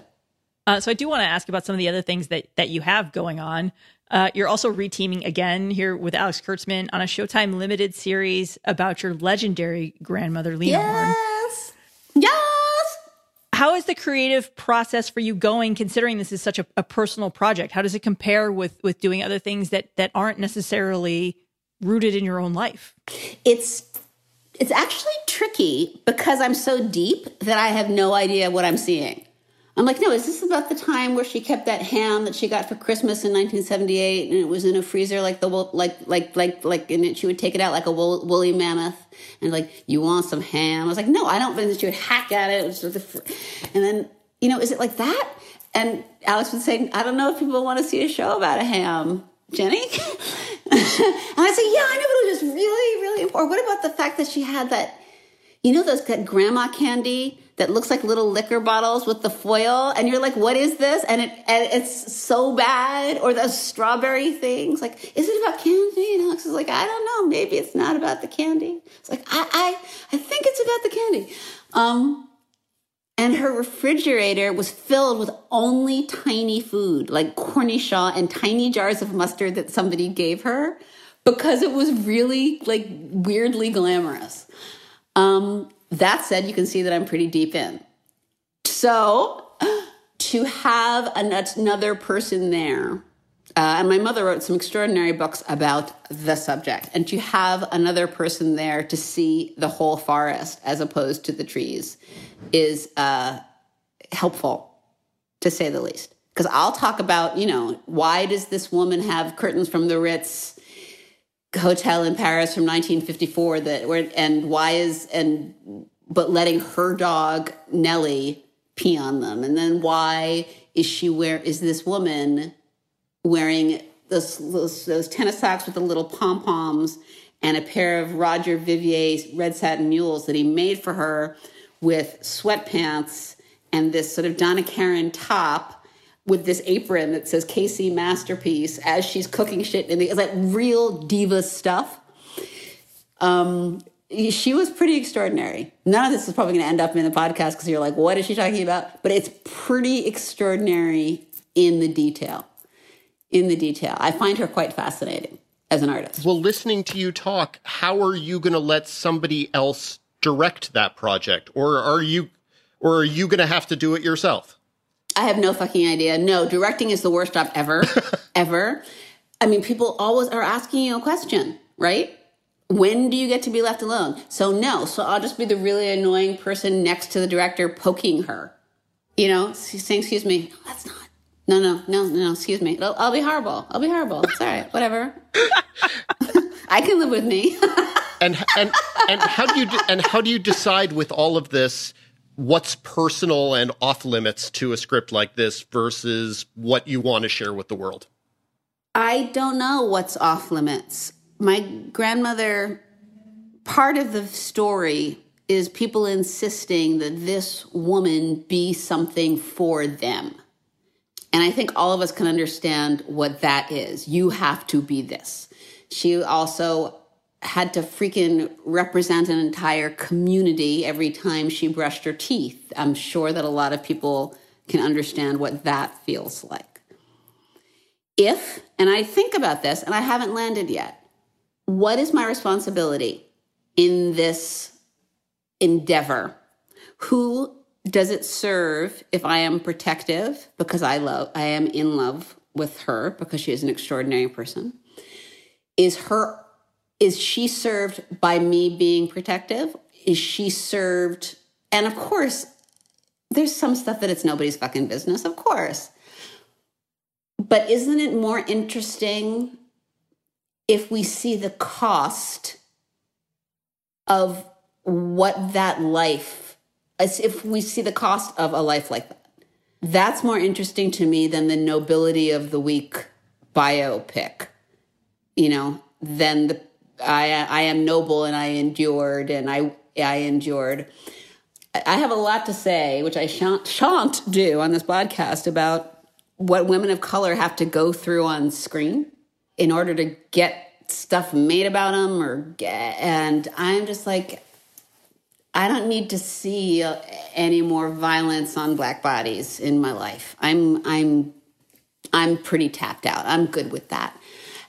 Uh, so I do want to ask about some of the other things that that you have going on. Uh, you're also reteaming again here with Alex Kurtzman on a Showtime limited series about your legendary grandmother, Lena Horne. Yes. Yes. How is the creative process for you going, considering this is such a, a personal project? How does it compare with with doing other things that that aren't necessarily rooted in your own life? It's it's actually tricky because I'm so deep that I have no idea what I'm seeing. I'm like, no, is this about the time where she kept that ham that she got for Christmas in 1978 and it was in a freezer like the wool, like like like like and it, she would take it out like a wool, woolly mammoth and like you want some ham? I was like, no, I don't that she would hack at it. and then you know, is it like that? And Alex would say, I don't know if people want to see a show about a ham, Jenny. and I say, yeah, I know, but it was just really, really important. What about the fact that she had that, you know, those that grandma candy that looks like little liquor bottles with the foil, and you're like, what is this? And it and it's so bad. Or those strawberry things. Like, is it about candy? And Alex is like, I don't know. Maybe it's not about the candy. It's like, I I, I think it's about the candy. Um, and her refrigerator was filled with only tiny food, like cornichon and tiny jars of mustard that somebody gave her because it was really like weirdly glamorous. Um, that said, you can see that I'm pretty deep in. So to have another person there, uh, and my mother wrote some extraordinary books about the subject, and to have another person there to see the whole forest as opposed to the trees is uh, helpful, to say the least. Because I'll talk about, you know, why does this woman have curtains from the Ritz hotel in Paris from 1954 that where and why is and but letting her dog Nellie pee on them. And then why is she where is this woman wearing those, those, those tennis socks with the little pom poms and a pair of Roger Vivier red satin mules that he made for her with sweatpants and this sort of Donna Karan top with this apron that says KC Masterpiece as she's cooking shit. And it's like real diva stuff. Um, she was pretty extraordinary. None of this is probably going to end up in the podcast because you're like, what is she talking about? But it's pretty extraordinary in the detail. In the detail. I find her quite fascinating as an artist. Well, listening to you talk, how are you going to let somebody else direct that project? Or are you or are you going to have to do it yourself? I have no fucking idea. No, directing is the worst job ever, ever. I mean, people always are asking you a question, right? When do you get to be left alone? So no, so I'll just be the really annoying person next to the director poking her. You know, saying, excuse me, no, that's not. No, no, no, no, excuse me. I'll, I'll be horrible. I'll be horrible. It's all right. Whatever. I can live with me. and and and how do you de- and how do you decide with all of this what's personal and off limits to a script like this versus what you want to share with the world? I don't know what's off limits. My grandmother, part of the story is people insisting that this woman be something for them. And I think all of us can understand what that is. You have to be this. She also had to freaking represent an entire community every time she brushed her teeth. I'm sure that a lot of people can understand what that feels like. If, and I think about this and I haven't landed yet, what is my responsibility in this endeavor? Who does it serve if I am protective because I love, I am in love with her because she is an extraordinary person? Is her is she served by me being protective? Is she served? And of course, there's some stuff that it's nobody's fucking business, of course. But isn't it more interesting if we see the cost of what that life, as if we see the cost of a life like that? That's more interesting to me than the nobility of the week biopic, you know, than the I I am noble and I endured and I I endured. I have a lot to say, which I shan't, shan't do on this podcast about what women of color have to go through on screen in order to get stuff made about them or get, and I'm just like I don't need to see uh, any more violence on black bodies in my life. I'm I'm I'm pretty tapped out. I'm good with that.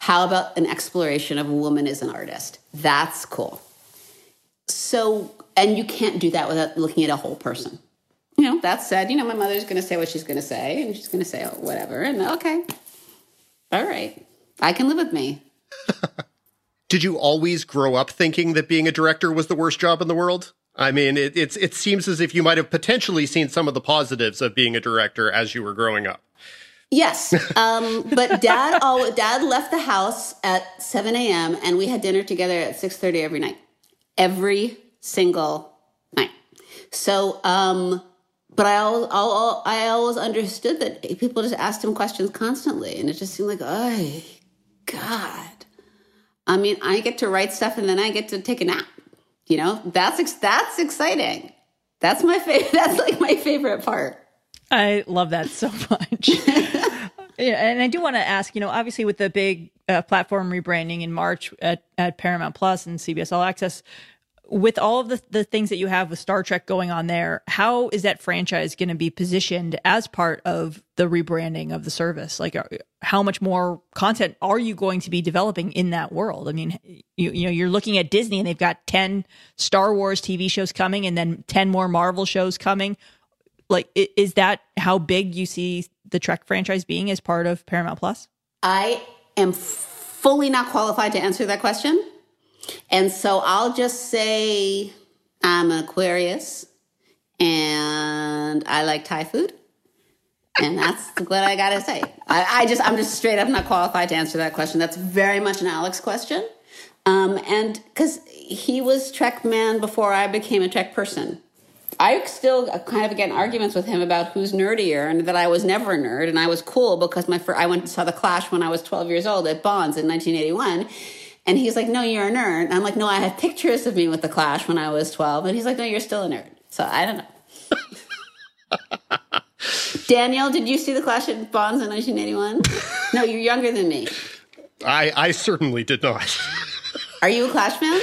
How about an exploration of a woman as an artist? That's cool. So, and you can't do that without looking at a whole person. You know, that said, you know, my mother's going to say what she's going to say, and she's going to say whatever, and okay, all right, I can live with me. Did you always grow up thinking that being a director was the worst job in the world? I mean, it, it's it seems as if you might have potentially seen some of the positives of being a director as you were growing up. Yes, um, but dad all dad left the house at seven a.m. and we had dinner together at six thirty every night, every single night. So, um, but I always, I, I always understood that people just asked him questions constantly, and it just seemed like, oh God. I mean, I get to write stuff and then I get to take a nap. You know, that's that's exciting. That's my favorite. That's like my favorite part. I love that so much. yeah, and I do want to ask, you know, obviously with the big uh, platform rebranding in March at, at Paramount Plus and CBS All Access, with all of the, the things that you have with Star Trek going on there, how is that franchise going to be positioned as part of the rebranding of the service? Like, are, how much more content are you going to be developing in that world? I mean, you you know, you're looking at Disney and they've got ten Star Wars TV shows coming, and then ten more Marvel shows coming. Like, is that how big you see the Trek franchise being as part of Paramount Plus? I am fully not qualified to answer that question. And so I'll just say I'm an Aquarius and I like Thai food. And that's what I gotta say. I, I just, I'm just straight up not qualified to answer that question. That's very much an Alex question. Um, and because he was Trek man before I became a Trek person. I still kind of get in arguments with him about who's nerdier and that I was never a nerd and I was cool because my fir- I went and saw the Clash when I was 12 years old at Bonds in 1981. And he's like, no, you're a nerd. And I'm like, no, I have pictures of me with the Clash when I was 12. And he's like, no, you're still a nerd. So I don't know. Daniel, did you see the Clash at Bonds in 1981? no, you're younger than me. I I certainly did not. Are you a Clash fan?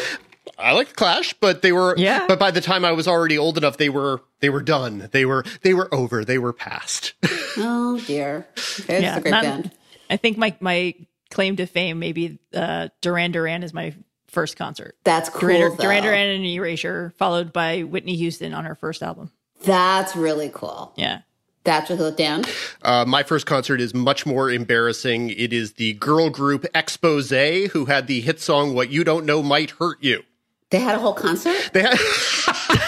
I like the Clash, but they were Yeah. But by the time I was already old enough, they were they were done. They were they were over. They were past. Oh dear. Okay, it's a great not- band. I think my my claim to fame maybe uh, Duran Duran is my first concert. That's cool. Duran, though. Duran Duran and Erasure, followed by Whitney Houston on her first album. That's really cool. Yeah. That's really cool. Dan? Uh, my first concert is much more embarrassing. It is the girl group Expose, who had the hit song "What You Don't Know Might Hurt You." They had a whole concert? They had.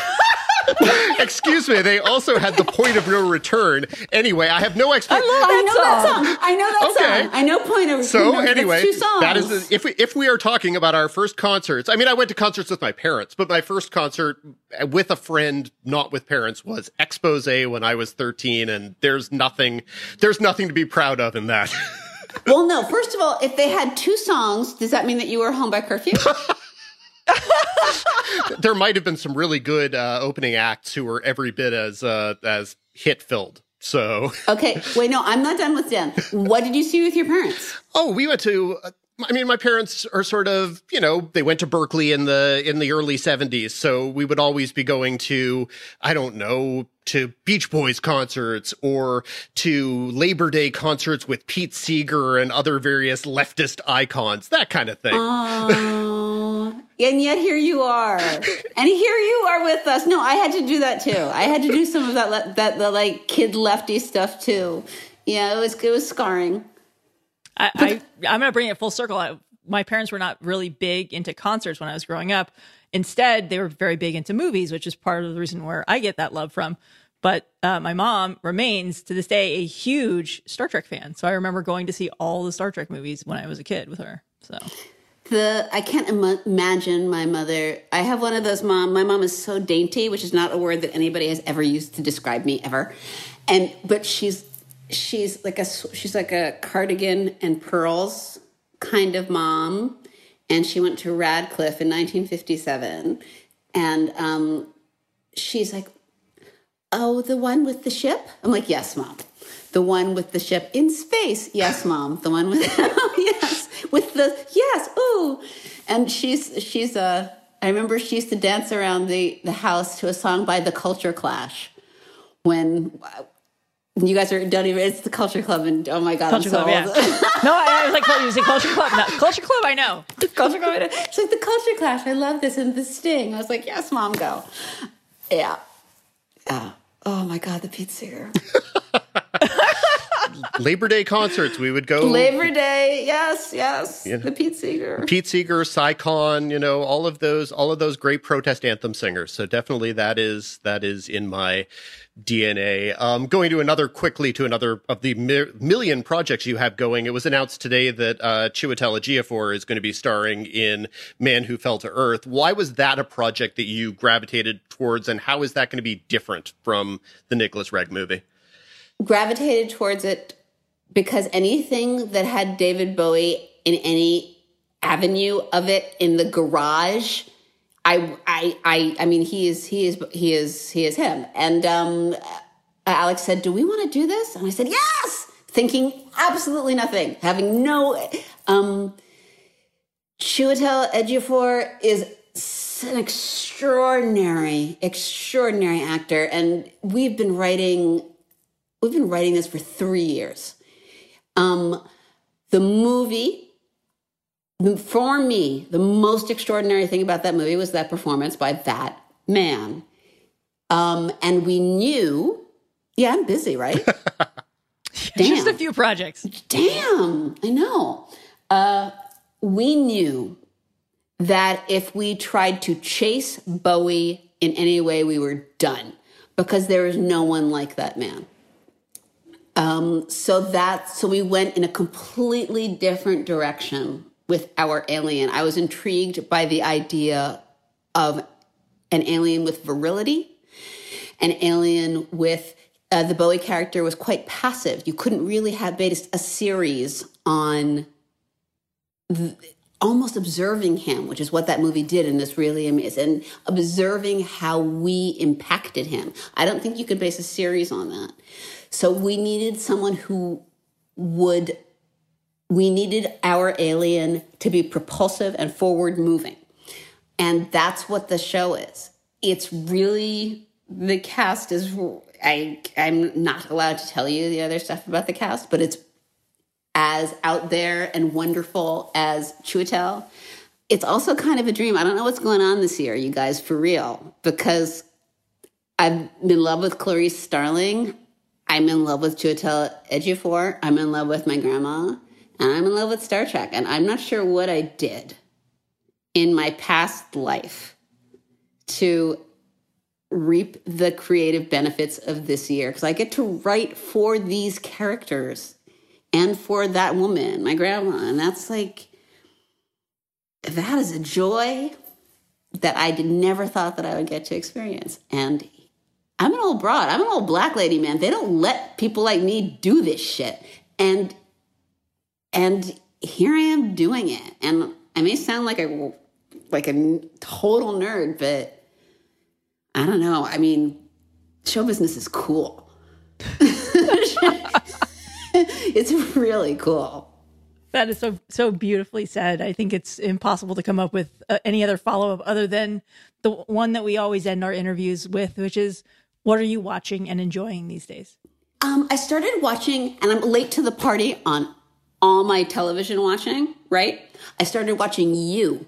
Excuse me. They also had the point of no return. Anyway, I have no explanation. I know that song. I know that Okay. song. I know Point of no return. So that's anyway, two songs. that is if we if we are talking about our first concerts. I mean, I went to concerts with my parents, but my first concert uh, with a friend, not with parents, was Expose when I was thirteen, and there's nothing there's nothing to be proud of in that. well, no. First of all, if they had two songs, does that mean that you were home by curfew? there might have been some really good uh, opening acts who were every bit as uh, as hit filled. So, okay. Wait, no, I'm not done with Dan. What did you see with your parents? oh, we went to. I mean, my parents are sort of, you know, they went to Berkeley in the in the early '70s, so we would always be going to, I don't know, to Beach Boys concerts or to Labor Day concerts with Pete Seeger and other various leftist icons, that kind of thing. Oh, and yet here you are, and here you are with us. No, I had to do that too. I had to do some of that le- that the like kid lefty stuff too. Yeah, it was it was scarring. I, I I'm gonna bring it full circle. I, my parents were not really big into concerts when I was growing up. Instead, they were very big into movies, which is part of the reason where I get that love from. But uh, my mom remains to this day a huge Star Trek fan. So I remember going to see all the Star Trek movies when I was a kid with her. So The I can't Im- imagine my mother. I have one of those mom. My mom is so dainty, which is not a word that anybody has ever used to describe me ever. And but she's she's like a she's like a cardigan and pearls kind of mom, and she went to Radcliffe in 1957, and um, she's like Oh, the one with the ship? I'm like, Yes, mom. The one with the ship in space? Yes, mom. The one with, yes, with the, yes, ooh. And she's, she's a, I remember she used to dance around the, the house to a song by the Culture Clash when you guys are don't even it's the culture club and oh my god Culture I'm so Club, yeah. no, I, I was like, you say Culture Club. No, Culture Club, I know. culture club it's like the culture clash I love this and the sting I was like yes mom go yeah yeah oh my god the Pete Seeger Labor Day concerts, we would go. Labor Day yes yes Yeah. the Pete Seeger Pete Seeger, Psycon, you know, all of those, all of those great protest anthem singers. So definitely that is that is in my DNA. Um, going to another quickly to another of the mi- million projects you have going. It was announced today that uh, Chiwetel Ejiofor is going to be starring in Man Who Fell to Earth. Why was that a project that you gravitated towards, and how is that going to be different from the Nicolas Roeg movie? gravitated towards it because anything that had David Bowie in any avenue of it in the garage, I, I, I, I mean, he is, he is, he is, he is him. And um, Alex said, "Do we want to do this?" And I said, "Yes," thinking absolutely nothing, having no. Um, Chiwetel Ejiofor is an extraordinary, extraordinary actor, and we've been writing we've been writing this for three years. Um, the movie, for me, the most extraordinary thing about that movie was that performance by that man. Um, and we knew, yeah, I'm busy, right? Just a few projects. Damn, I know. Uh, we knew that if we tried to chase Bowie in any way, we were done because there is no one like that man. Um, so that so we went in a completely different direction with our alien. I was intrigued by the idea of an alien with virility, an alien with uh, the Bowie character was quite passive. You couldn't really have based a series on th- almost observing him, which is what that movie did, and this really amazing. And observing how we impacted him. I don't think you could base a series on that. So we needed someone who would. We needed our alien to be propulsive and forward moving. And that's what the show is. It's really the cast is I I'm not allowed to tell you the other stuff about the cast, but it's as out there and wonderful as Chiwetel. It's also kind of a dream. I don't know what's going on this year, you guys, for real, because I'm in love with Clarice Starling. I'm in love with Chiwetel Ejiofor. I'm in love with my grandma, and I'm in love with Star Trek. And I'm not sure what I did in my past life to reap the creative benefits of this year because I get to write for these characters and for that woman, my grandma. And that's like, that is a joy that I never thought that I would get to experience. And I'm an old broad. I'm an old black lady, man. They don't let people like me do this shit. And and here I am doing it. And I may sound like a like a total nerd, but I don't know. I mean, show business is cool. it's really cool. That is so so beautifully said. I think it's impossible to come up with uh, any other follow up other than the one that we always end our interviews with, which is, "What are you watching and enjoying these days?" Um, I started watching, and I'm late to the party on all my television watching, right? I started watching You,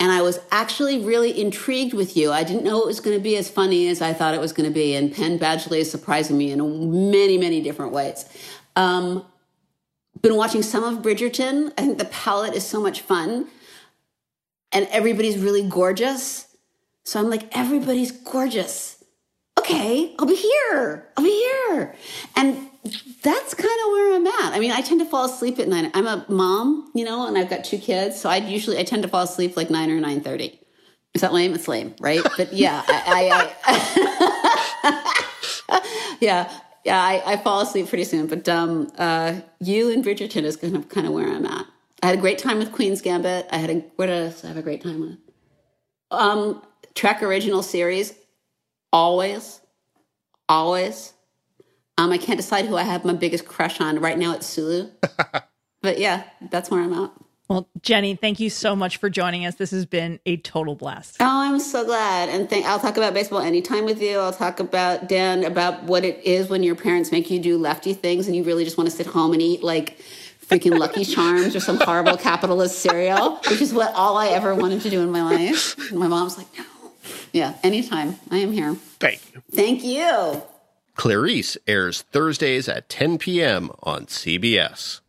and I was actually really intrigued with You. I didn't know it was going to be as funny as I thought it was going to be, and Penn Badgley is surprising me in many, many different ways. Um, been watching some of Bridgerton. I think the palette is so much fun, and everybody's really gorgeous. So I'm like, everybody's gorgeous okay, I'll be here. I'll be here. And that's kind of where I'm at. I mean, I tend to fall asleep at night. I'm a mom, you know, and I've got two kids. So I usually, I tend to fall asleep like 9 or 9.30. Is that lame? It's lame, right? But yeah, I, I, I yeah, yeah, I, I fall asleep pretty soon. But um, uh, you and Bridgerton is kind of, kind of where I'm at. I had a great time with Queen's Gambit. I had a, what else I have a great time with? Um, Trek original series, always, always. Um, I can't decide who I have my biggest crush on. Right now it's Sulu. but yeah, that's where I'm at. Well, Jenny, thank you so much for joining us. This has been a total blast. Oh, I'm so glad. And thank, I'll talk about baseball anytime with you. I'll talk about, Dan, about what it is when your parents make you do lefty things and you really just want to sit home and eat like freaking Lucky Charms or some horrible capitalist cereal, which is what all I ever wanted to do in my life. And my mom's like, no. Yeah, anytime. I am here. Thank you. Thank you. Clarice airs Thursdays at 10 p.m. on CBS.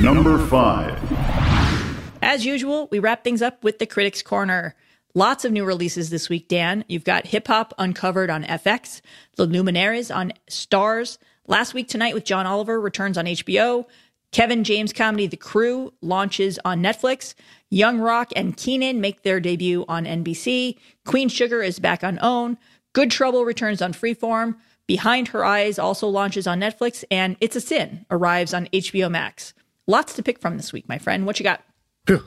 Number 5. As usual, we wrap things up with the Critics Corner. Lots of new releases this week, Dan. You've got Hip Hop Uncovered on FX, The Luminaries on Starz. Last week tonight with John Oliver returns on HBO. Kevin James comedy The Crew launches on Netflix. Young Rock and Kenan make their debut on NBC. Queen Sugar is back on OWN. Good Trouble returns on Freeform. Behind Her Eyes also launches on Netflix. And It's a Sin arrives on HBO Max. Lots to pick from this week, my friend. What you got?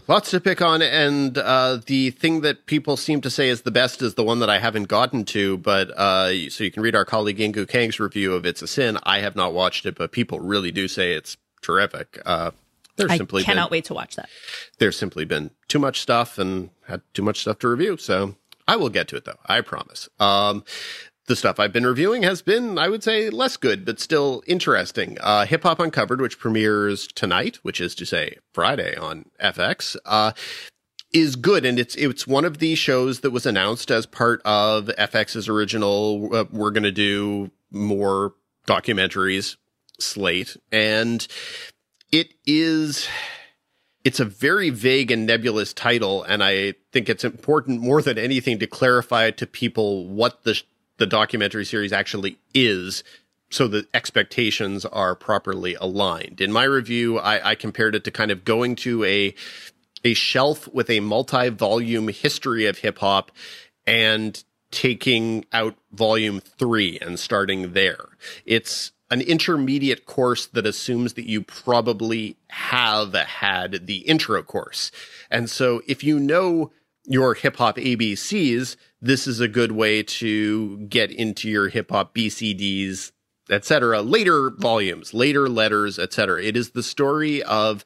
Lots to pick on, and uh, the thing that people seem to say is the best is the one that I haven't gotten to. But uh, so you can read our colleague Inkoo Kang's review of "It's a Sin." I have not watched it, but people really do say it's terrific. Uh, there's I simply cannot been, wait to watch that. There's simply been too much stuff and had too much stuff to review. So I will get to it though. I promise. Um, the stuff I've been reviewing has been, I would say, less good, but still interesting. Uh, Hip Hop Uncovered, which premieres tonight, which is to say Friday on FX, uh, is good, and it's it's one of the shows that was announced as part of FX's original. Uh, we're going to do more documentaries slate, and it is it's a very vague and nebulous title, and I think it's important more than anything to clarify to people what the the documentary series actually is, so the expectations are properly aligned. In my review, I, I compared it to kind of going to a a shelf with a multi-volume history of hip hop and taking out volume three and starting there. It's an intermediate course that assumes that you probably have had the intro course. And so if you know your hip hop ABCs, this is a good way to get into your hip hop BCDs, etc. Later volumes, later letters, etc. It is the story of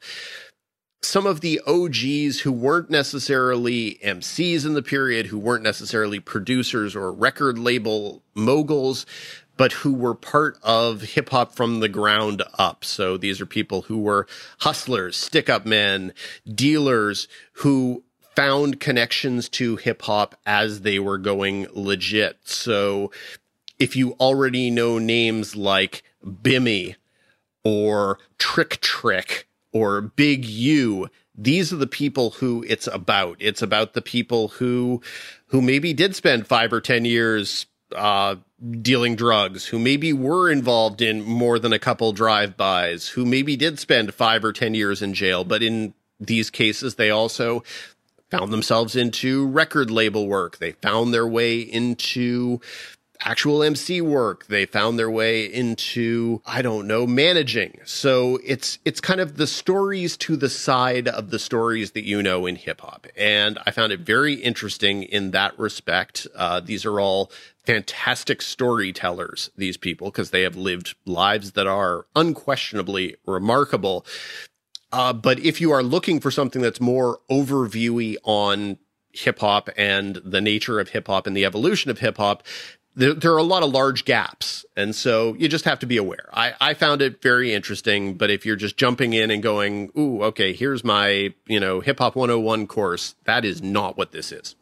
some of the OGs who weren't necessarily MCs in the period, who weren't necessarily producers or record label moguls, but who were part of hip hop from the ground up. So these are people who were hustlers, stick up men, dealers who found connections to hip hop as they were going legit. So if you already know names like Bimmy or Trick Trick or Big U, these are the people who it's about. It's about the people who who maybe did spend 5 or 10 years uh, dealing drugs, who maybe were involved in more than a couple drive-bys, who maybe did spend 5 or 10 years in jail, but in these cases they also found themselves into record label work. They found their way into actual MC work. They found their way into, I don't know, managing. So it's, it's kind of the stories to the side of the stories that you know in hip hop. And I found it very interesting in that respect. Uh, these are all fantastic storytellers, these people, because they have lived lives that are unquestionably remarkable. Uh, but if you are looking for something that's more overviewy on hip hop and the nature of hip hop and the evolution of hip hop, there, there, are a lot of large gaps. And so you just have to be aware. I, I found it very interesting, but if you're just jumping in and going, ooh, okay, here's my, you know, hip hop 101 course, that is not what this is.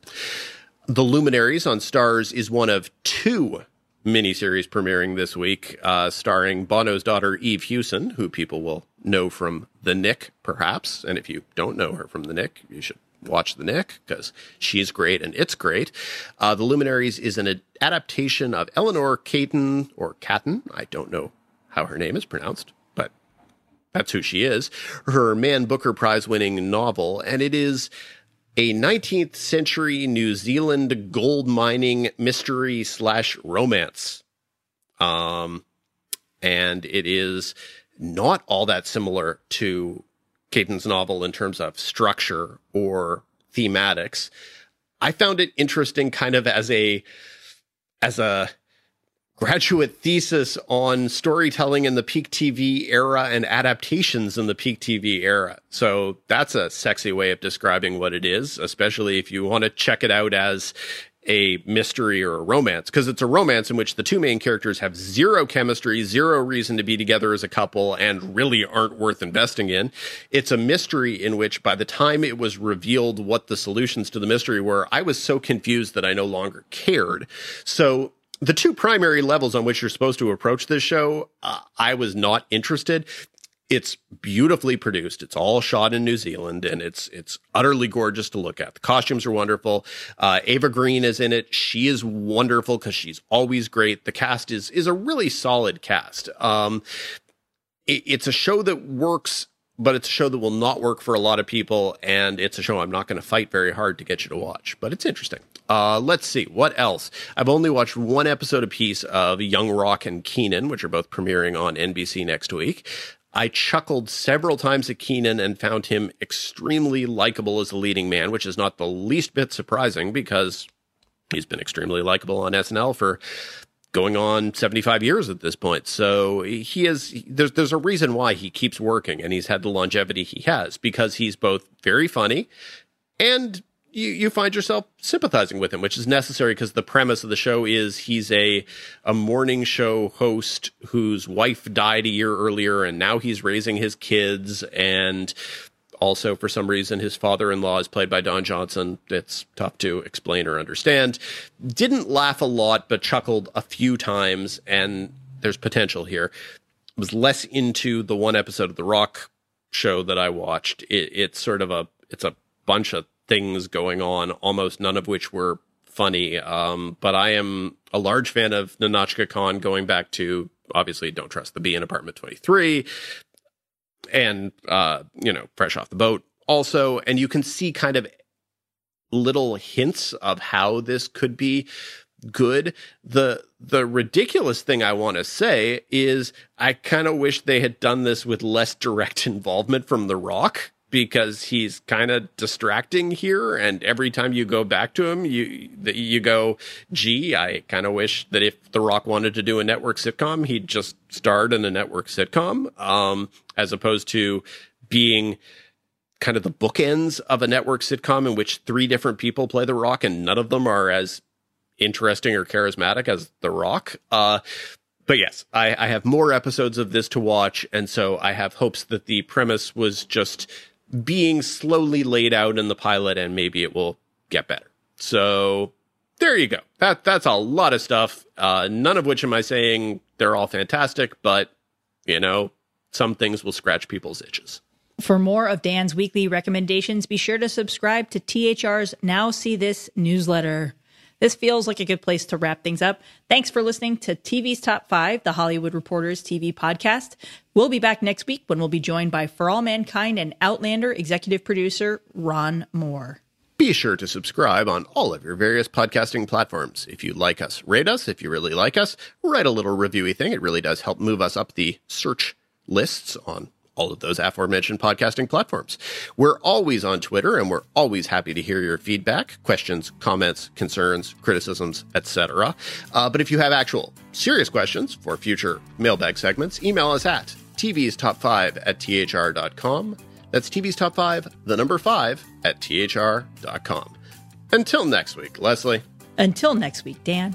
The Luminaries on Starz is one of two miniseries premiering this week, uh, starring Bono's daughter Eve Hewson, who people will know from The Nick, perhaps. And if you don't know her from The Nick, you should watch The Nick because she's great and it's great. Uh, the Luminaries is an adaptation of Eleanor Caton or Catton. I don't know how her name is pronounced, but that's who she is. Her Man Booker Prize winning novel, and it is a 19th century New Zealand gold mining mystery slash romance. Um, and it is not all that similar to Caton's novel in terms of structure or thematics. I found it interesting kind of as a, as a graduate thesis on storytelling in the peak TV era and adaptations in the peak TV era. So that's a sexy way of describing what it is, especially if you want to check it out as a mystery or a romance, because it's a romance in which the two main characters have zero chemistry, zero reason to be together as a couple, and really aren't worth investing in. It's a mystery in which by the time it was revealed what the solutions to the mystery were, I was so confused that I no longer cared. So the two primary levels on which you're supposed to approach this show, uh, I was not interested. It's beautifully produced. It's all shot in New Zealand, and it's it's utterly gorgeous to look at. The costumes are wonderful. Uh, Eva Green is in it. She is wonderful because she's always great. The cast is is a really solid cast. Um, it, it's a show that works but it's a show that will not work for a lot of people, and it's a show I'm not going to fight very hard to get you to watch. But it's interesting. Uh, let's see what else. I've only watched one episode apiece of Young Rock and Kenan, which are both premiering on NBC next week. I chuckled several times at Kenan and found him extremely likable as a leading man, which is not the least bit surprising because he's been extremely likable on SNL for going on 75 years at this point. So he is there's there's a reason why he keeps working and he's had the longevity he has because he's both very funny and you, you find yourself sympathizing with him, which is necessary because the premise of the show is he's a a morning show host whose wife died a year earlier and now he's raising his kids and also, for some reason, his father in law is played by Don Johnson. It's tough to explain or understand. Didn't laugh a lot, but chuckled a few times, and there's potential here. Was less into the one episode of The Rock show that I watched. It, it's sort of a it's a bunch of things going on, almost none of which were funny. Um, but I am a large fan of Nahnatchka Khan going back to obviously Don't Trust the Bee in Apartment 23 and uh, you know, fresh off the boat also, and you can see kind of little hints of how this could be good. The the ridiculous thing I want to say is I kind of wish they had done this with less direct involvement from The Rock because he's kind of distracting here and every time you go back to him you you go gee i kind of wish that if the rock wanted to do a network sitcom he'd just starred in a network sitcom um, as opposed to being kind of the bookends of a network sitcom in which three different people play the rock and none of them are as interesting or charismatic as the rock uh, but yes, I, I, have more episodes of this to watch, and so I have hopes that the premise was just being slowly laid out in the pilot and maybe it will get better. So there you go. That that's a lot of stuff. Uh, none of which am I saying they're all fantastic, but you know, some things will scratch people's itches. For more of Dan's weekly recommendations, be sure to subscribe to THR's Now See This newsletter. This feels like a good place to wrap things up. Thanks for listening to TV's Top 5, the Hollywood Reporters TV podcast. We'll be back next week when we'll be joined by For All Mankind and Outlander executive producer Ron Moore. Be sure to subscribe on all of your various podcasting platforms. If you like us, rate us. If you really like us, write a little reviewy thing. It really does help move us up the search lists on all of those aforementioned podcasting platforms. We're always on Twitter and we're always happy to hear your feedback, questions, comments, concerns, criticisms, etc. Uh, but if you have actual serious questions for future mailbag segments, email us at tv's top 5 at thr.com. That's TV's top 5, the number 5 at thr.com. Until next week, Lesley. Until next week, Dan.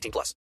18 plus.